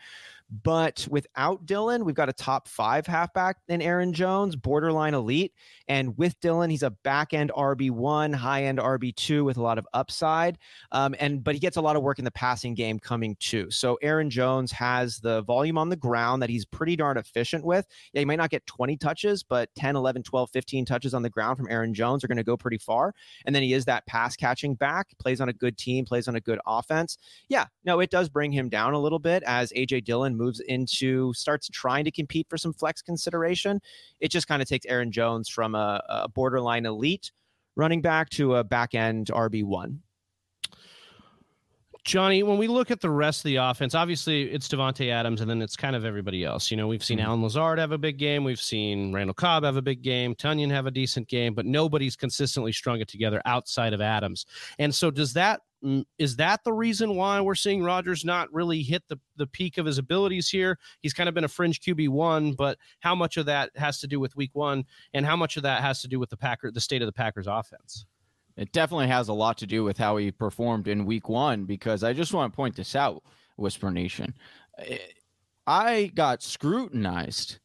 But without Dillon, we've got a top five halfback in Aaron Jones, borderline elite. And with Dillon, he's a back end RB one, high end RB two with a lot of upside. Um, and but he gets a lot of work in the passing game coming too. So Aaron Jones has the volume on the ground that he's pretty darn efficient with. Yeah, he might not get 20 touches, but 10, 11, 12, 15 touches on the ground from Aaron Jones are going to go pretty far. And then he is that pass catching back, plays on a good team, plays on on a good offense. Yeah, no, it does bring him down a little bit as AJ Dillon moves into starts trying to compete for some flex consideration. It just kind of takes Aaron Jones from a, a borderline elite running back to a back end RB one. Johnny, when we look at the rest of the offense, obviously it's Davante Adams and then it's kind of everybody else. You know, we've seen mm-hmm. Allen Lazard have a big game. We've seen Randall Cobb have a big game. Tonyan have a decent game, but nobody's consistently strung it together outside of Adams. And so does that is that the reason why we're seeing Rodgers not really hit the, the peak of his abilities here? He's kind of been a fringe QB one, but how much of that has to do with week one and how much of that has to do with the Packer, the state of the Packers offense? It definitely has a lot to do with how he performed in week one because I just want to point this out, Whisper Nation. I got scrutinized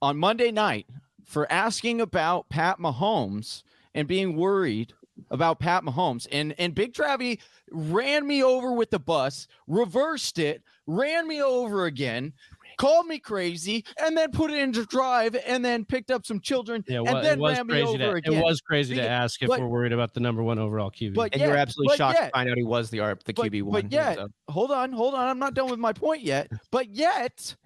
on Monday night for asking about Pat Mahomes and being worried about Pat Mahomes. And and Big Travie ran me over with the bus, reversed it, ran me over again, called me crazy, and then put it into drive, and then picked up some children, yeah, well, and then ran me over to, again. It was crazy to ask if but, we're worried about the number one overall QB. But and yet, you're absolutely shocked yet, to find out he was the ARP, the QB one. But yet, so. hold on, hold on, I'm not done with my point yet. But yet.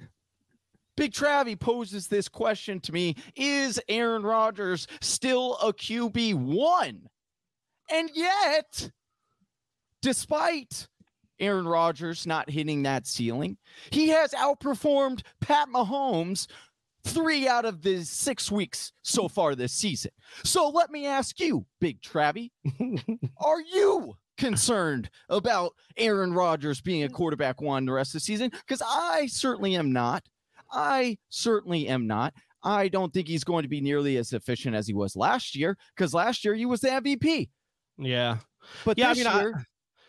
Big Travie poses this question to me Is Aaron Rodgers still a QB1? And yet, despite Aaron Rodgers not hitting that ceiling. He has outperformed Pat Mahomes three out of the six weeks so far this season. So let me ask you, Big Travie, are you concerned about Aaron Rodgers being a quarterback one the rest of the season? Because I certainly am not. I certainly am not. I don't think he's going to be nearly as efficient as he was last year because last year he was the MVP. Yeah. But yeah, I mean, year,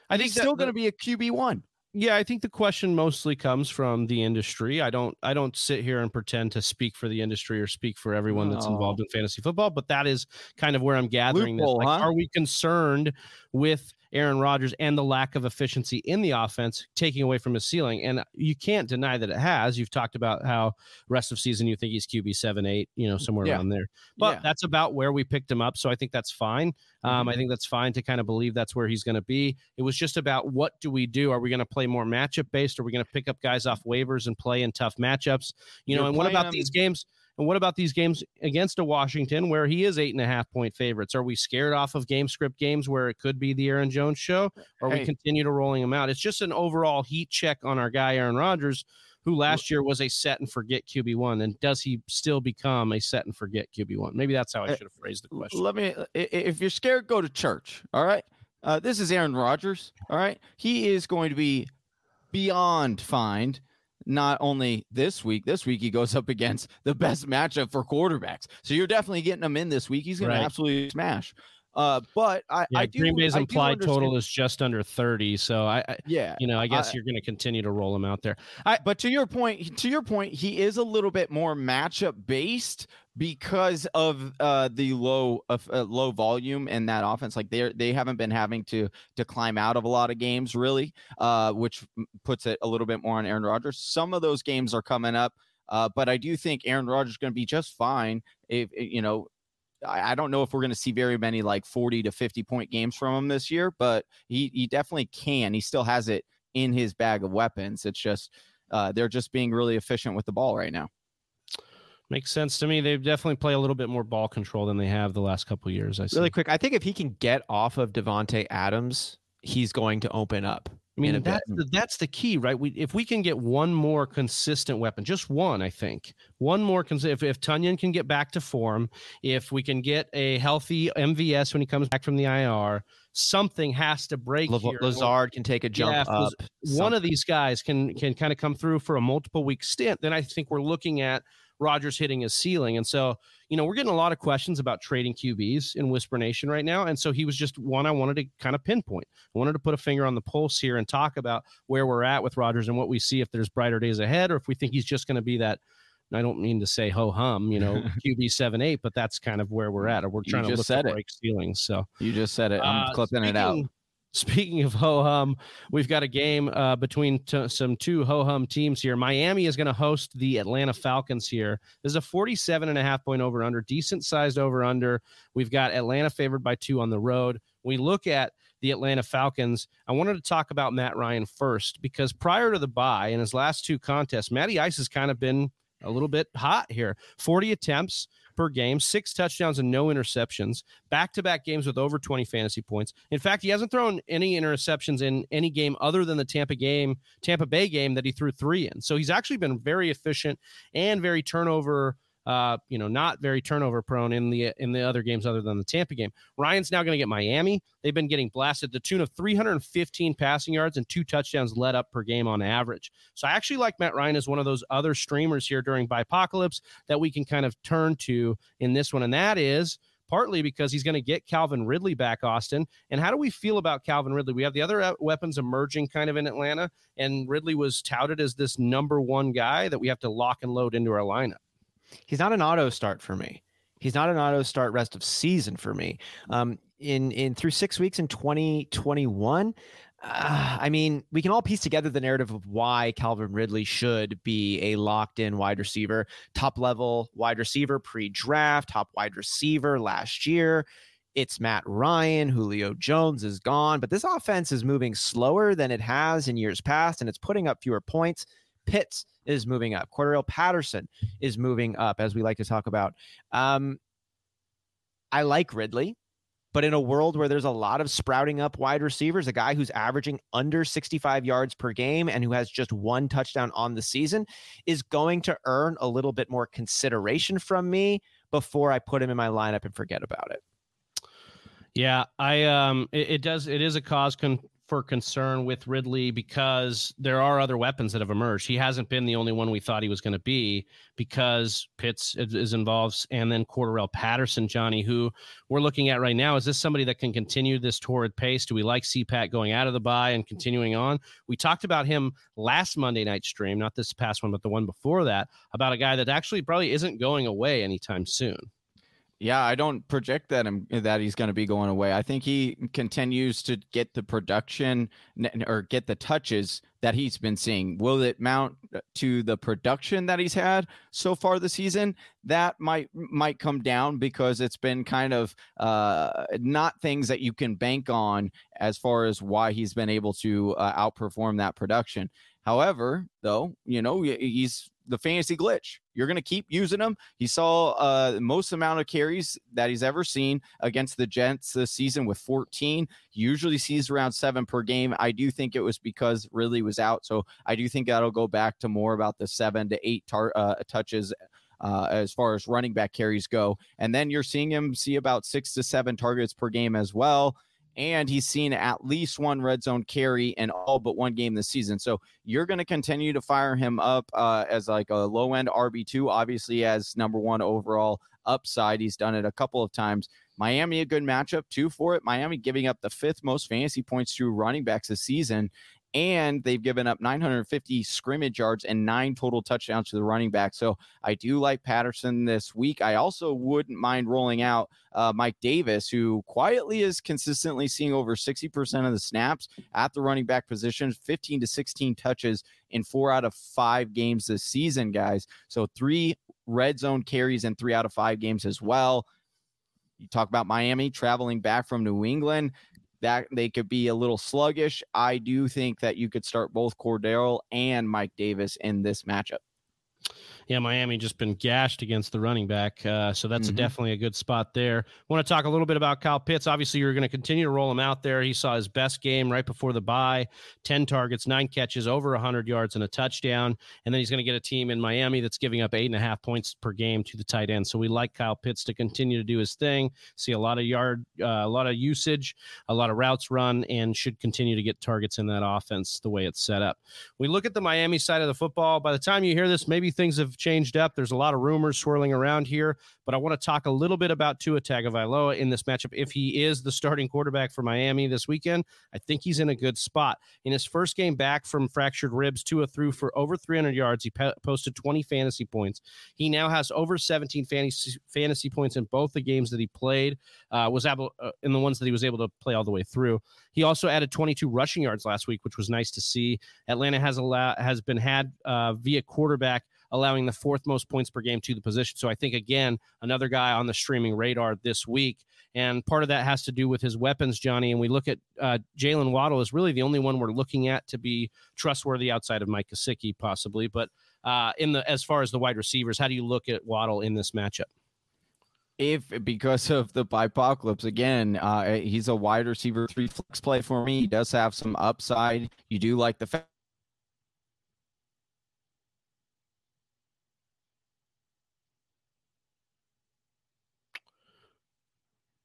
I, I think still going to be a QB one. Yeah, I think the question mostly comes from the industry. I don't I don't sit here and pretend to speak for the industry or speak for everyone that's involved in fantasy football, but that is kind of where I'm gathering Loophole, this. Like, huh? Are we concerned with Aaron Rodgers and the lack of efficiency in the offense taking away from his ceiling. And you can't deny that it has. You've talked about how rest of season you think he's QB seven, eight, you know, somewhere yeah. around there. But yeah. that's about where we picked him up. So I think that's fine. Um, mm-hmm. I think that's fine to kind of believe that's where he's going to be. It was just about what do we do? Are we going to play more matchup based? Are we going to pick up guys off waivers and play in tough matchups? You You're know, and what about these games? And what about these games against a Washington where he is eight and a half point favorites? Are we scared off of game script games where it could be the Aaron Jones show, or hey. we continue to rolling him out? It's just an overall heat check on our guy Aaron Rodgers, who last year was a set and forget QB one, and does he still become a set and forget QB one? Maybe that's how I should have phrased the question. Let me. If you're scared, go to church. All right. Uh, this is Aaron Rodgers. All right. He is going to be beyond fine not only this week, this week he goes up against the best matchup for quarterbacks. So you're definitely getting him in this week. He's going right. to absolutely smash. Uh, but I, yeah, I do, Green Bay's implied total is just under 30. So I, I yeah, you know, I guess you're going to continue to roll him out there. I, but to your point, to your point, he is a little bit more matchup based because of uh, the low of uh, low volume in that offense. Like they they haven't been having to to climb out of a lot of games really, uh, which puts it a little bit more on Aaron Rodgers. Some of those games are coming up. Uh, but I do think Aaron Rodgers is going to be just fine if you know I don't know if we're going to see very many like 40 to 50 point games from him this year, but he, he definitely can. He still has it in his bag of weapons. It's just uh, they're just being really efficient with the ball right now. Makes sense to me. They definitely play a little bit more ball control than they have the last couple years. I see. really quick. I think if he can get off of Davante Adams, he's going to open up. I mean, that's the, that's the key, right? We if we can get one more consistent weapon, just one, I think, one more. Cons- if if Tonyan can get back to form, if we can get a healthy MVS when he comes back from the IR, something has to break here. Lazard can take a jump yeah, up. One of these guys can can kind of come through for a multiple week stint. Then I think we're looking at Rodgers hitting his ceiling. And so, you know, we're getting a lot of questions about trading QBs in Whisper Nation right now. And so he was just one I wanted to kind of pinpoint. I wanted to put a finger on the pulse here and talk about where we're at with Rodgers and what we see if there's brighter days ahead or if we think he's just going to be that. I don't mean to say ho hum, you know, QB seven eight, but that's kind of where we're at. Or we're trying to look at break ceilings. So you just said it. I'm uh, clipping speaking, it out. Speaking of ho hum, we've got a game uh, between t- some two ho hum teams here. Miami is going to host the Atlanta Falcons here. This is a 47 and a half point over under, decent sized over under. We've got Atlanta favored by two on the road. We look at the Atlanta Falcons. I wanted to talk about Matt Ryan first because prior to the bye in his last two contests, Matty Ice has kind of been a little bit hot here. 40 attempts per game, six touchdowns and no interceptions, back to back games with over 20 fantasy points. In fact, he hasn't thrown any interceptions in any game other than the Tampa game, Tampa Bay game that he threw three in. So he's actually been very efficient and very turnover uh, you know, not very turnover prone in the in the other games other than the Tampa game. Ryan's now going to get Miami. They've been getting blasted the tune of 315 passing yards and two touchdowns let up per game on average. So I actually like Matt Ryan as one of those other streamers here during Bipocalypse that we can kind of turn to in this one, and that is partly because he's going to get Calvin Ridley back, Austin. And how do we feel about Calvin Ridley? We have the other uh, weapons emerging kind of in Atlanta, and Ridley was touted as this number one guy that we have to lock and load into our lineup he's not an auto start for me. He's not an auto start rest of season for me. Um, in in through six weeks in 2021, uh, I mean, we can all piece together the narrative of why Calvin Ridley should be a locked in wide receiver, top level wide receiver pre draft, top wide receiver last year. It's Matt Ryan. Julio Jones is gone, but this offense is moving slower than it has in years past, and it's putting up fewer points. Pitts is moving up. Cordarrelle Patterson is moving up, as we like to talk about. Um, I like Ridley, but in a world where there's a lot of sprouting up wide receivers, a guy who's averaging under 65 yards per game and who has just one touchdown on the season is going to earn a little bit more consideration from me before I put him in my lineup and forget about it. Yeah, I um, it, it does. It is a cause con- for concern with Ridley because there are other weapons that have emerged. He hasn't been the only one we thought he was going to be because Pitts is involved, and then Cordarrelle Patterson, Johnny, who we're looking at right now. Is this somebody that can continue this torrid pace? Do we like CPAT going out of the bye and continuing on? We talked about him last Monday night stream, not this past one, but the one before that, about a guy that actually probably isn't going away anytime soon. Yeah, I don't project that him that he's going to be going away. I think he continues to get the production or get the touches that he's been seeing. Will it mount uh, to the production that he's had so far this season? That might might come down because it's been kind of uh, not things that you can bank on as far as why he's been able to uh, outperform that production. However, though, you know, he's the fantasy glitch. You're going to keep using him. He saw uh, most amount of carries that he's ever seen against the Jets this season with 14. He usually sees around seven per game. I do think it was because Ridley was out, so I do think that'll go back to more about the seven to eight tar- uh, touches. Uh, as far as running back carries go. And then you're seeing him see about six to seven targets per game as well and he's seen at least one red zone carry in all but one game this season. So you're going to continue to fire him up uh, as like a low end RB2, obviously, as number one overall upside. He's done it a couple of times. Miami, a good matchup too for it. Miami giving up the fifth most fantasy points to running backs this season and they've given up 950 scrimmage yards and nine total touchdowns to the running back. So I do like Patterson this week. I also wouldn't mind rolling out uh, Mike Davis, who quietly is consistently seeing over 60% of the snaps at the running back position, 15 to 16 touches in four out of five games this season, guys. So three red zone carries in three out of five games as well. You talk about Miami traveling back from New England that they could be a little sluggish. I do think that you could start both Cordero and Mike Davis in this matchup yeah, Miami just been gashed against the running back. Uh, so that's mm-hmm. a, definitely a good spot there. Want to talk a little bit about Kyle Pitts. Obviously, you're going to continue to roll him out there. He saw his best game right before the bye 10 targets, nine catches, over 100 yards, and a touchdown. And then he's going to get a team in Miami that's giving up eight and a half points per game to the tight end. So we like Kyle Pitts to continue to do his thing, see a lot of yard, uh, a lot of usage, a lot of routes run, and should continue to get targets in that offense the way it's set up. We look at the Miami side of the football. By the time you hear this, maybe things have changed up. There's a lot of rumors swirling around here, but I want to talk a little bit about Tua Tagovailoa in this matchup. If he is the starting quarterback for Miami this weekend, I think he's in a good spot. In his first game back from fractured ribs, Tua threw for over 300 yards. He posted 20 fantasy points. He now has over 17 fantasy fantasy points in both the games that he played. Uh, was able uh, in the ones that he was able to play all the way through. He also added 22 rushing yards last week, which was nice to see. Atlanta has a has been had uh, via quarterback allowing the fourth most points per game to the position. So I think again, another guy on the streaming radar this week. And part of that has to do with his weapons, Johnny. And we look at uh, Jaylen Waddle is really the only one we're looking at to be trustworthy outside of Mike Gesicki, possibly. But uh, in the as far as the wide receivers, how do you look at Waddle in this matchup? if because of the apocalypse again, uh, he's a wide receiver three flex play for me. He does have some upside. You do like the fact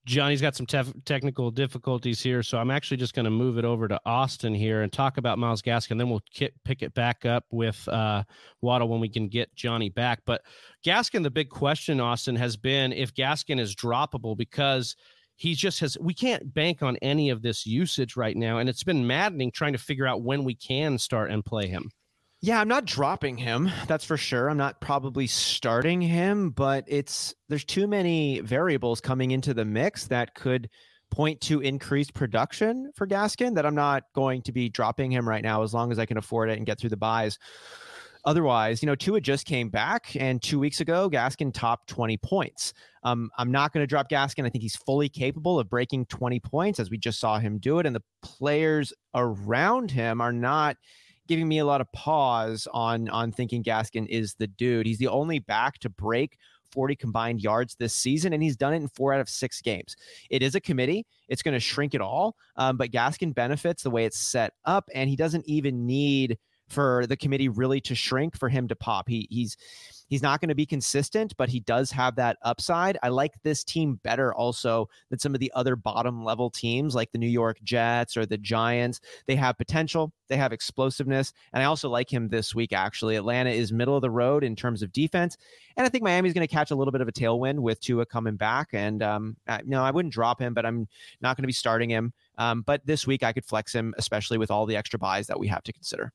Johnny's got some tef- technical difficulties here, so I'm actually just going to move it over to Austin here and talk about Myles Gaskin. Then we'll k- pick it back up with uh, Waddle when we can get Johnny back. But Gaskin, the big question, Austin, has been if Gaskin is droppable because he just has. We can't bank on any of this usage right now, and it's been maddening trying to figure out when we can start and play him. Yeah, I'm not dropping him. That's for sure. I'm not probably starting him, but it's there's too many variables coming into the mix that could point to increased production for Gaskin that I'm not going to be dropping him right now as long as I can afford it and get through the byes. Otherwise, you know, Tua just came back, and two weeks ago, Gaskin topped 20 points. Um, I'm not going to drop Gaskin. I think he's fully capable of breaking 20 points, as we just saw him do it. And the players around him are not giving me a lot of pause on on thinking Gaskin is the dude. He's the only back to break 40 combined yards this season, and he's done it in four out of six games. It is a committee, it's going to shrink it all, um, but Gaskin benefits the way it's set up, and he doesn't even need for the committee really to shrink for him to pop. He he's he's not going to be consistent, but he does have that upside. I like this team better also than some of the other bottom level teams like the New York Jets or the Giants. They have potential, they have explosiveness, and I also like him this week actually. Atlanta is middle of the road in terms of defense, and I think Miami's going to catch a little bit of a tailwind with Tua coming back. And um, I, no, I wouldn't drop him, but I'm not going to be starting him. Um, but this week I could flex him, especially with all the extra byes that we have to consider.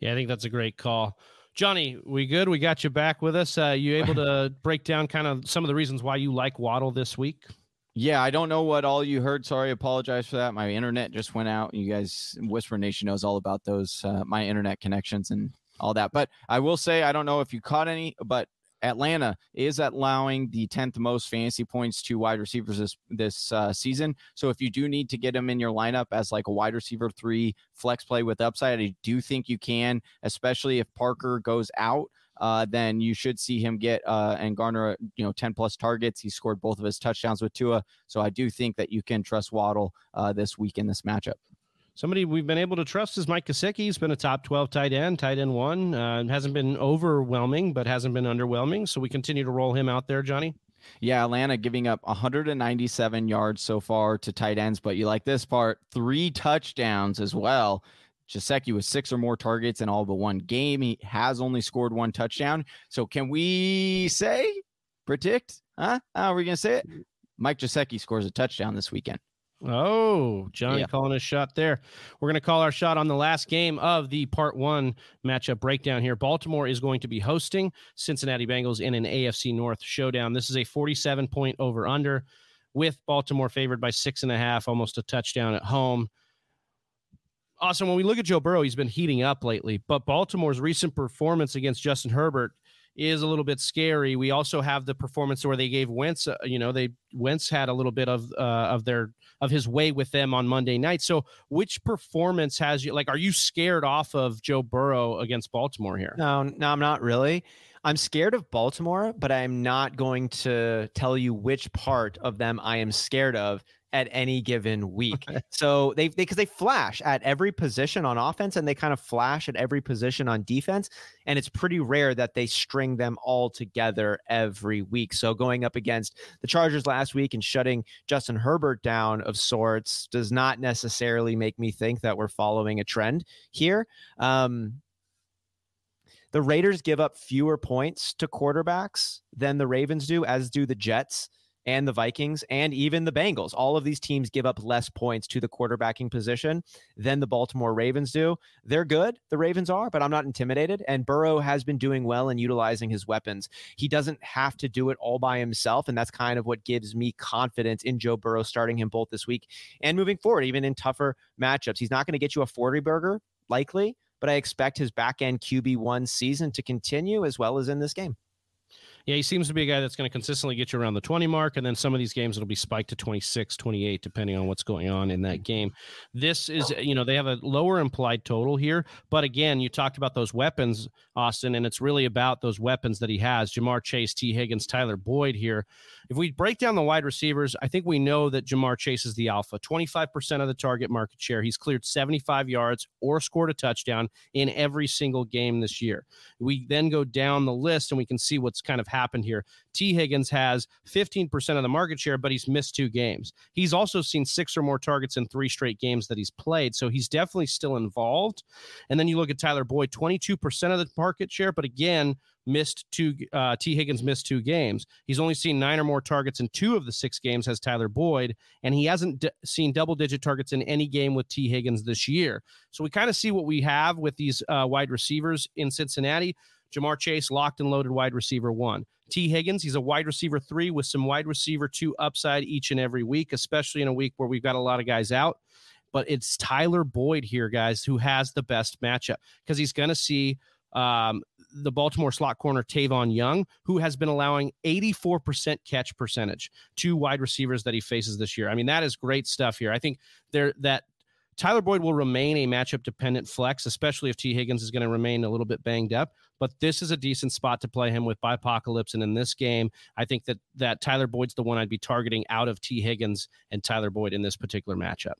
Yeah, I think that's a great call. Johnny, we good? We got you back with us. Uh, you able to break down kind of some of the reasons why you like Waddle this week? Yeah, I don't know what all you heard. Sorry, apologize for that. My internet just went out. You guys, Whisper Nation knows all about those, uh, my internet connections and all that. But I will say, I don't know if you caught any, but Atlanta is allowing the 10th most fantasy points to wide receivers this this uh, season. So if you do need to get him in your lineup as like a wide receiver three flex play with upside, I do think you can, especially if Parker goes out. Uh, then you should see him get uh, and garner, you know, 10 plus targets. He scored both of his touchdowns with Tua. So I do think that you can trust Waddle uh, this week in this matchup. Somebody we've been able to trust is Mike Gesicki. He's been a top 12 tight end, tight end one. Uh, hasn't been overwhelming, but hasn't been underwhelming. So we continue to roll him out there, Johnny. Yeah, Atlanta giving up 197 yards so far to tight ends, but you like this part three touchdowns as well. Gesicki with six or more targets in all but one game. He has only scored one touchdown. So can we say, predict? Huh? How are we going to say it? Mike Gesicki scores a touchdown this weekend. Oh, Johnny yeah. calling a shot there. We're going to call our shot on the last game of the part one matchup breakdown here. Baltimore is going to be hosting Cincinnati Bengals in an AFC North showdown. This is a 47 point over under with Baltimore favored by six and a half, almost a touchdown at home. Awesome. When we look at Joe Burrow, he's been heating up lately, but Baltimore's recent performance against Justin Herbert is a little bit scary. We also have the performance where they gave Wentz, uh, you know, they Wentz had a little bit of uh, of their of his way with them on Monday night. So, which performance has you like? Are you scared off of Joe Burrow against Baltimore here? No, no, I'm not really. I'm scared of Baltimore, but I'm not going to tell you which part of them I am scared of at any given week. so they because they, they, flash at every position on offense and they kind of flash at every position on defense. And it's pretty rare that they string them all together every week. So going up against the Chargers last week and shutting Justin Herbert down of sorts does not necessarily make me think that we're following a trend here. Um, the Raiders give up fewer points to quarterbacks than the Ravens do, as do the Jets and the Vikings and even the Bengals. All of these teams give up less points to the quarterbacking position than the Baltimore Ravens do. They're good, the Ravens are, but I'm not intimidated. And Burrow has been doing well in utilizing his weapons. He doesn't have to do it all by himself. And that's kind of what gives me confidence in Joe Burrow starting him both this week and moving forward, even in tougher matchups. He's not going to get you a 40 burger, likely, but I expect his back end QB1 season to continue as well as in this game. Yeah, he seems to be a guy that's going to consistently get you around the 20 mark. And then some of these games, it'll be spiked to 26, 28, depending on what's going on in that game. This is, you know, they have a lower implied total here. But again, you talked about those weapons, Austin, and it's really about those weapons that he has Ja'Marr Chase, Tee Higgins, Tyler Boyd here. If we break down the wide receivers, I think we know that Ja'Marr Chase is the alpha 25% of the target market share. He's cleared 75 yards or scored a touchdown in every single game this year. We then go down the list and we can see what's kind of happened here. Tee Higgins has 15% of the market share, but he's missed two games. He's also seen six or more targets in three straight games that he's played. So he's definitely still involved. And then you look at Tyler Boyd, 22% of the market share, but again, missed two. Uh, Tee Higgins missed two games. He's only seen nine or more targets in two of the six games. Has Tyler Boyd, and he hasn't d- seen double-digit targets in any game with Tee Higgins this year. So we kind of see what we have with these uh, wide receivers in Cincinnati. Ja'Marr Chase, locked and loaded wide receiver one. Tee Higgins, he's a wide receiver three with some wide receiver two upside each and every week, especially in a week where we've got a lot of guys out. But it's Tyler Boyd here, guys, who has the best matchup because he's going to see um, the Baltimore slot corner Tavon Young, who has been allowing 84% catch percentage to wide receivers that he faces this year. I mean, that is great stuff here. I think there that Tyler Boyd will remain a matchup dependent flex, especially if Tee Higgins is going to remain a little bit banged up. But this is a decent spot to play him with Apocalypse. And in this game, I think that that Tyler Boyd's the one I'd be targeting out of Tee Higgins and Tyler Boyd in this particular matchup.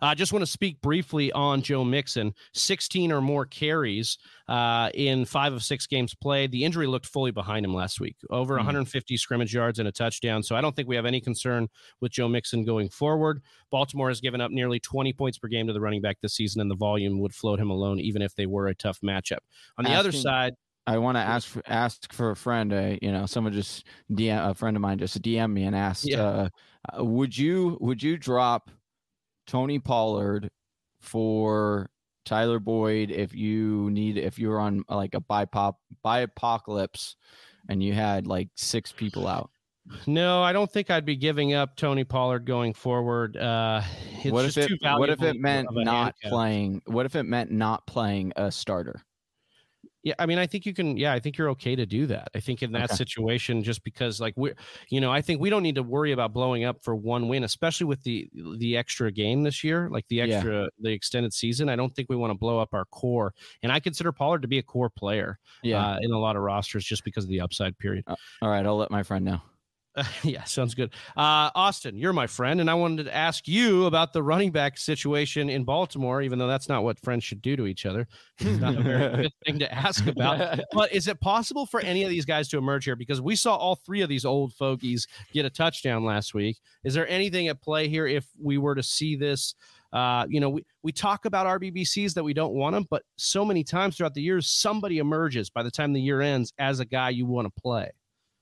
I uh, just want to speak briefly on Joe Mixon. 16 or more carries uh, in five of six games played. The injury looked fully behind him last week, over mm-hmm. 150 scrimmage yards and a touchdown. So I don't think we have any concern with Joe Mixon going forward. Baltimore has given up nearly 20 points per game to the running back this season, and the volume would float him alone, even if they were a tough matchup. On the Asking, other side, I want to ask for, ask for a friend. Uh, you know, someone just DM a friend of mine just DM me and asked, yeah. uh, uh "Would you would you drop Tony Pollard for Tyler Boyd if you need if you're on like a bipop by apocalypse and you had like six people out. No, I don't think I'd be giving up Tony Pollard going forward. Uh, what if it What if it meant not playing? What if it meant not playing a starter? Yeah, I mean, I think you can. Yeah, I think you're okay to do that. I think in that okay. situation, just because, like, we're, you know, I think we don't need to worry about blowing up for one win, especially with the the extra game this year, like the extra yeah. the extended season. I don't think we want to blow up our core, and I consider Pollard to be a core player. Yeah, uh, in a lot of rosters, just because of the upside period. Uh, all right, I'll let my friend know. yeah, sounds good. Uh, Austin, you're my friend, and I wanted to ask you about the running back situation in Baltimore, even though that's not what friends should do to each other. It's not a very good thing to ask about. But is it possible for any of these guys to emerge here? Because we saw all three of these old fogies get a touchdown last week. Is there anything at play here if we were to see this? Uh, you know, we, we talk about RBBCs that we don't want them, but so many times throughout the years, somebody emerges by the time the year ends as a guy you want to play.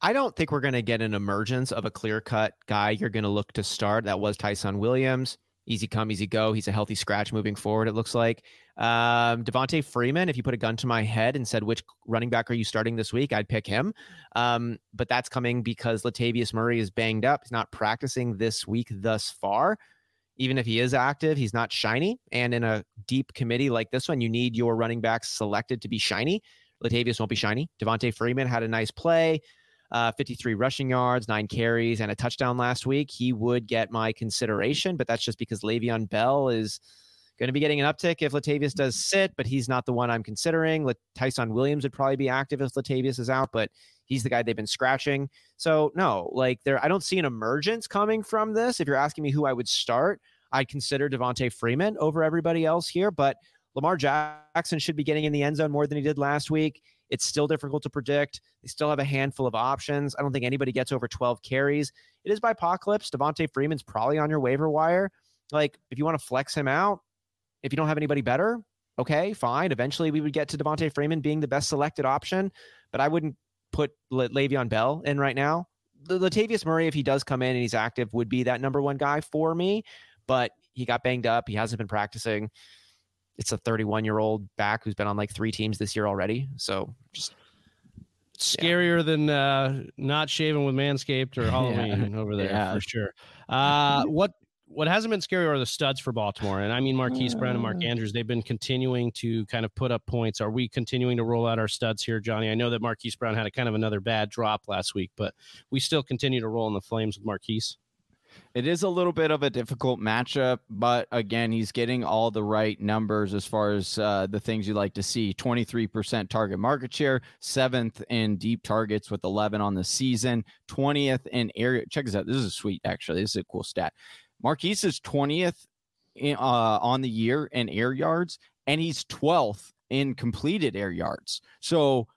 I don't think we're going to get an emergence of a clear cut guy you're going to look to start. That was Ty'Son Williams. Easy come, easy go. He's a healthy scratch moving forward, it looks like. Um, Devonta Freeman, if you put a gun to my head and said, which running back are you starting this week? I'd pick him. Um, but that's coming because Latavius Murray is banged up. He's not practicing this week thus far. Even if he is active, he's not shiny. And in a deep committee like this one, you need your running backs selected to be shiny. Latavius won't be shiny. Devonta Freeman had a nice play uh, 53 rushing yards, nine carries, and a touchdown last week, he would get my consideration. But that's just because Le'Veon Bell is going to be getting an uptick if Latavius does sit, but he's not the one I'm considering. Ty'Son Williams would probably be active if Latavius is out, but he's the guy they've been scratching. So no, like there, I don't see an emergence coming from this. If you're asking me who I would start, I'd consider Devonta Freeman over everybody else here, but Lamar Jackson should be getting in the end zone more than he did last week. It's still difficult to predict. They still have a handful of options. I don't think anybody gets over 12 carries. It is by apocalypse. Devonta Freeman's probably on your waiver wire. Like, if you want to flex him out, if you don't have anybody better, okay, fine. Eventually, we would get to Devonta Freeman being the best selected option, but I wouldn't put Le- Le'Veon Bell in right now. The Latavius Murray, if he does come in and he's active, would be that number one guy for me. But he got banged up. He hasn't been practicing it's a 31 year old back who's been on like three teams this year already. So just scarier yeah. than uh, not shaving with Manscaped or Halloween yeah. over there yeah. for sure. Uh, what what hasn't been scary are the studs for Baltimore, and I mean Marquise Brown and Mark Uh. Andrews. They've been continuing to kind of put up points. Are we continuing to roll out our studs here, Johnny? I know that Marquise Brown had a kind of another bad drop last week, but we still continue to roll in the flames with Marquise. It is a little bit of a difficult matchup, but again, he's getting all the right numbers as far as uh, the things you like to see 23% target market share, seventh in deep targets with 11 on the season, 20th in area. Check this out. This is a sweet, actually. This is a cool stat. Marquise is 20th in, uh, on the year in air yards, and he's 12th in completed air yards. So,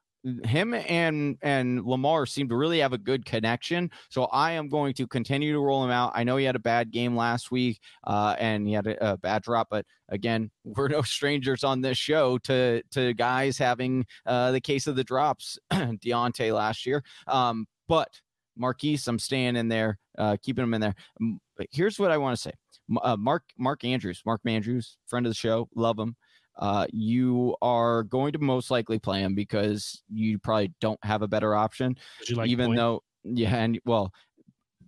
him and and Lamar seem to really have a good connection. So I am going to continue to roll him out. I know he had a bad game last week, uh, and he had a, a bad drop, but again, we're no strangers on this show to to guys having uh, the case of the drops. Deontay last year, um, but Marquise, I'm staying in there, uh, keeping him in there. But here's what I want to say: uh, Mark Mark Andrews, Mark Andrews, friend of the show, love him uh, you are going to most likely play him because you probably don't have a better option. Like even point? though, yeah, and well,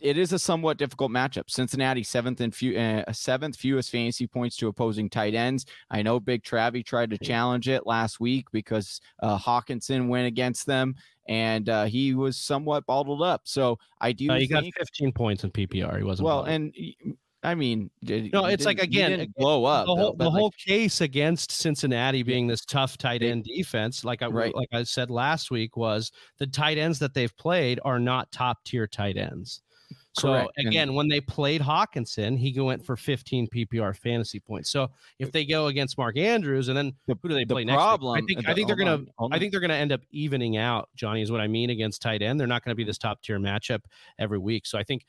it is a somewhat difficult matchup. Cincinnati seventh and few, uh, seventh fewest fantasy points to opposing tight ends. I know Big Travie tried to challenge it last week because uh, Hockenson went against them, and uh, he was somewhat bottled up. So I do he got 15 points in PPR. He wasn't well, bottom. and I mean, did- No, it's like, again, blow up the whole the like, whole case against Cincinnati being this tough tight end defense, like I Right. like I said last week, was the tight ends that they've played are not top tier tight ends. So Correct, and- again, when they played Hockenson, he went for 15 PPR fantasy points. So if they go against Mark Andrews, and then The- who do they the play next? problem- week? I think the- I think they're gonna on, I think they're gonna end up evening out. Johnny is what I mean against tight end. They're not going to be this top tier matchup every week. So I think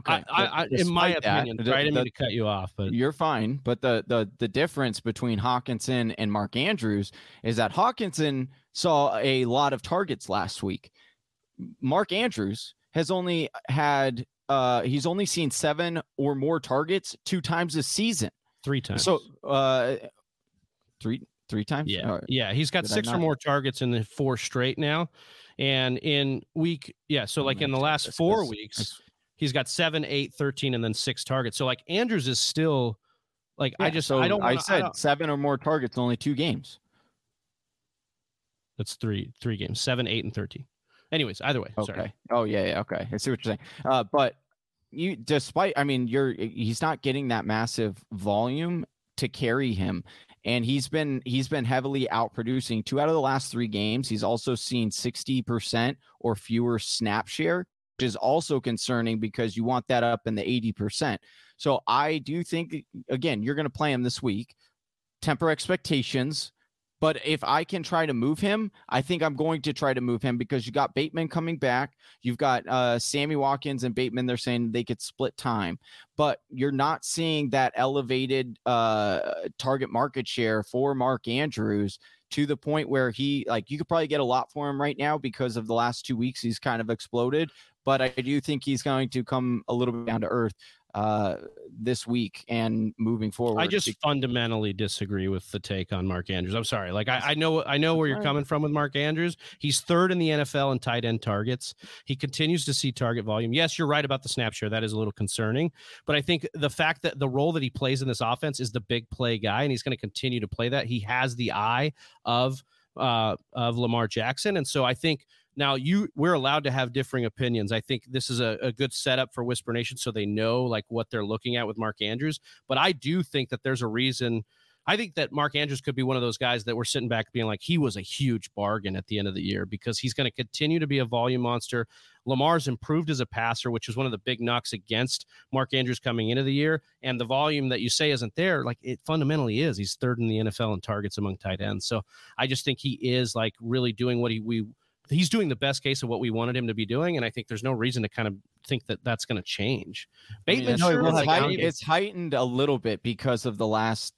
Okay, I, I, in my that, opinion, the- sorry, I didn't mean to cut you off, but You're fine, but the the the difference between Hockenson and Mark Andrews is that Hockenson saw a lot of targets last week. Mark Andrews has only had uh he's only seen 7 or more targets two times this season. three times. So uh three three times? Yeah, right. yeah, he's got six or more targets in the four straight now, and in week, yeah, so like in the last four weeks, he's got seven, eight, 13, and then six targets. So like Andrews is still, like I just so I don't I wanna- said don't- 7 or more targets only two games. that's three three games, seven, eight, and thirteen. Anyways, either way, Okay. sorry. Oh yeah, yeah. Okay, I see what you're saying. Uh, but you, despite, I mean, you're he's not getting that massive volume to carry him, and he's been he's been heavily outproducing. Two out of the last three games, he's also seen sixty percent or fewer snap share, which is also concerning because you want that up in the eighty percent. So I do think again, you're going to play him this week. Temper expectations. But if I can try to move him, I think I'm going to try to move him because you got Bateman coming back. You've got uh, Sammy Watkins and Bateman. They're saying they could split time, but you're not seeing that elevated uh, target market share for Mark Andrews to the point where he like you could probably get a lot for him right now because of the last two weeks he's kind of exploded. But I do think he's going to come a little bit down to earth uh, this week and moving forward. I just fundamentally disagree with the take on Mark Andrews. I'm sorry. Like I, I know I know where you're coming from with Mark Andrews. He's third in the NFL in tight end targets. He continues to see target volume. Yes, you're right about the snap share. That is a little concerning. But I think the fact that the role that he plays in this offense is the big play guy, and he's going to continue to play that. He has the eye of uh, of Lamar Jackson, and so I think now you we're allowed to have differing opinions. I think this is a, a good setup for Whisper Nation, so they know like what they're looking at with Mark Andrews. But I do think that there's a reason. I think that Mark Andrews could be one of those guys that we're sitting back being like, he was a huge bargain at the end of the year because he's going to continue to be a volume monster. Lamar's improved as a passer, which is one of the big knocks against Mark Andrews coming into the year. And the volume that you say isn't there, like it fundamentally is. He's third in the NFL in targets among tight ends. So I just think he is like really doing what he we he's doing the best case of what we wanted him to be doing, and I think there's no reason to kind of think that that's going to change. I mean, Bateman, it's, sure, it's like, height- I- it's heightened a little bit because of the last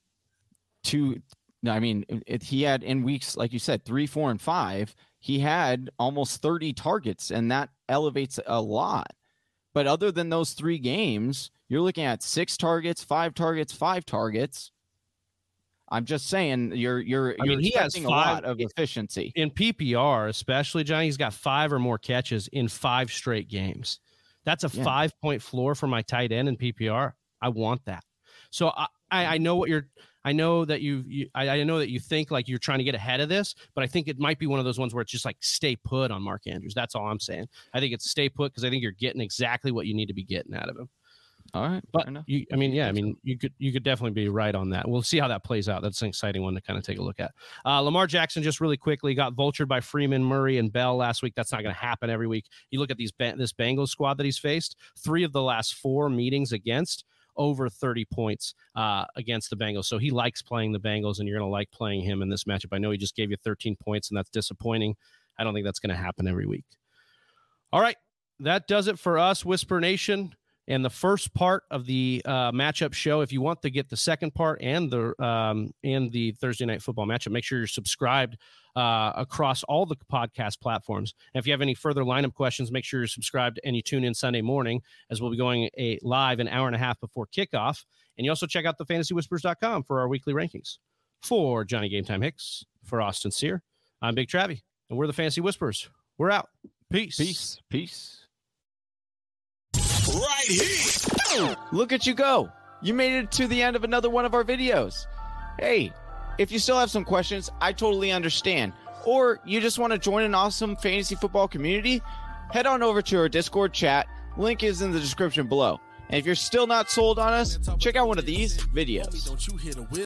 two. no, I mean, it, he had in weeks, like you said, three, four, and five, he had almost 30 targets, and that elevates a lot. But other than those three games, you're looking at six targets, five targets, five targets. I'm just saying you're you're I you're mean, he has expecting a lot of efficiency. in PPR, especially Johnny, he's got five or more catches in five straight games. That's a Yeah. five point floor for my tight end in PPR. I want that. So I, I, I know what you're. I know that you, you I, I know that you think like you're trying to get ahead of this, but I think it might be one of those ones where it's just like stay put on Mark Andrews. That's all I'm saying. I think it's stay put because I think you're getting exactly what you need to be getting out of him. All right, But you, I mean, yeah, I mean, you could you could definitely be right on that. We'll see how that plays out. That's an exciting one to kind of take a look at. Uh, Lamar Jackson just really quickly got vultured by Freeman, Murray, and Bell last week. That's not going to happen every week. You look at these this Bengals squad that he's faced. Three of the last four meetings against over 30 points uh, against the Bengals. So he likes playing the Bengals, and you're going to like playing him in this matchup. I know he just gave you 13 points, and that's disappointing. I don't think that's going to happen every week. All right, that does it for us, Whisper Nation and the first part of the uh, matchup show. If you want to get the second part and the um, and the Thursday night football matchup, make sure you're subscribed uh, across all the podcast platforms. And if you have any further lineup questions, make sure you're subscribed and you tune in Sunday morning as we'll be going a live an hour and a half before kickoff. And you also check out the fantasywhispers.com for our weekly rankings. For Johnny Game Time Hicks, for Austin Sear, I'm Big Travie, and we're the Fantasy Whispers. We're out. Peace. Peace. Peace. Right here. Look at you go. You made it to the end of another one of our videos. Hey, if you still have some questions, I totally understand. Or you just want to join an awesome fantasy football community, head on over to our Discord chat. Link is in the description below. And if you're still not sold on us, check out one of these videos.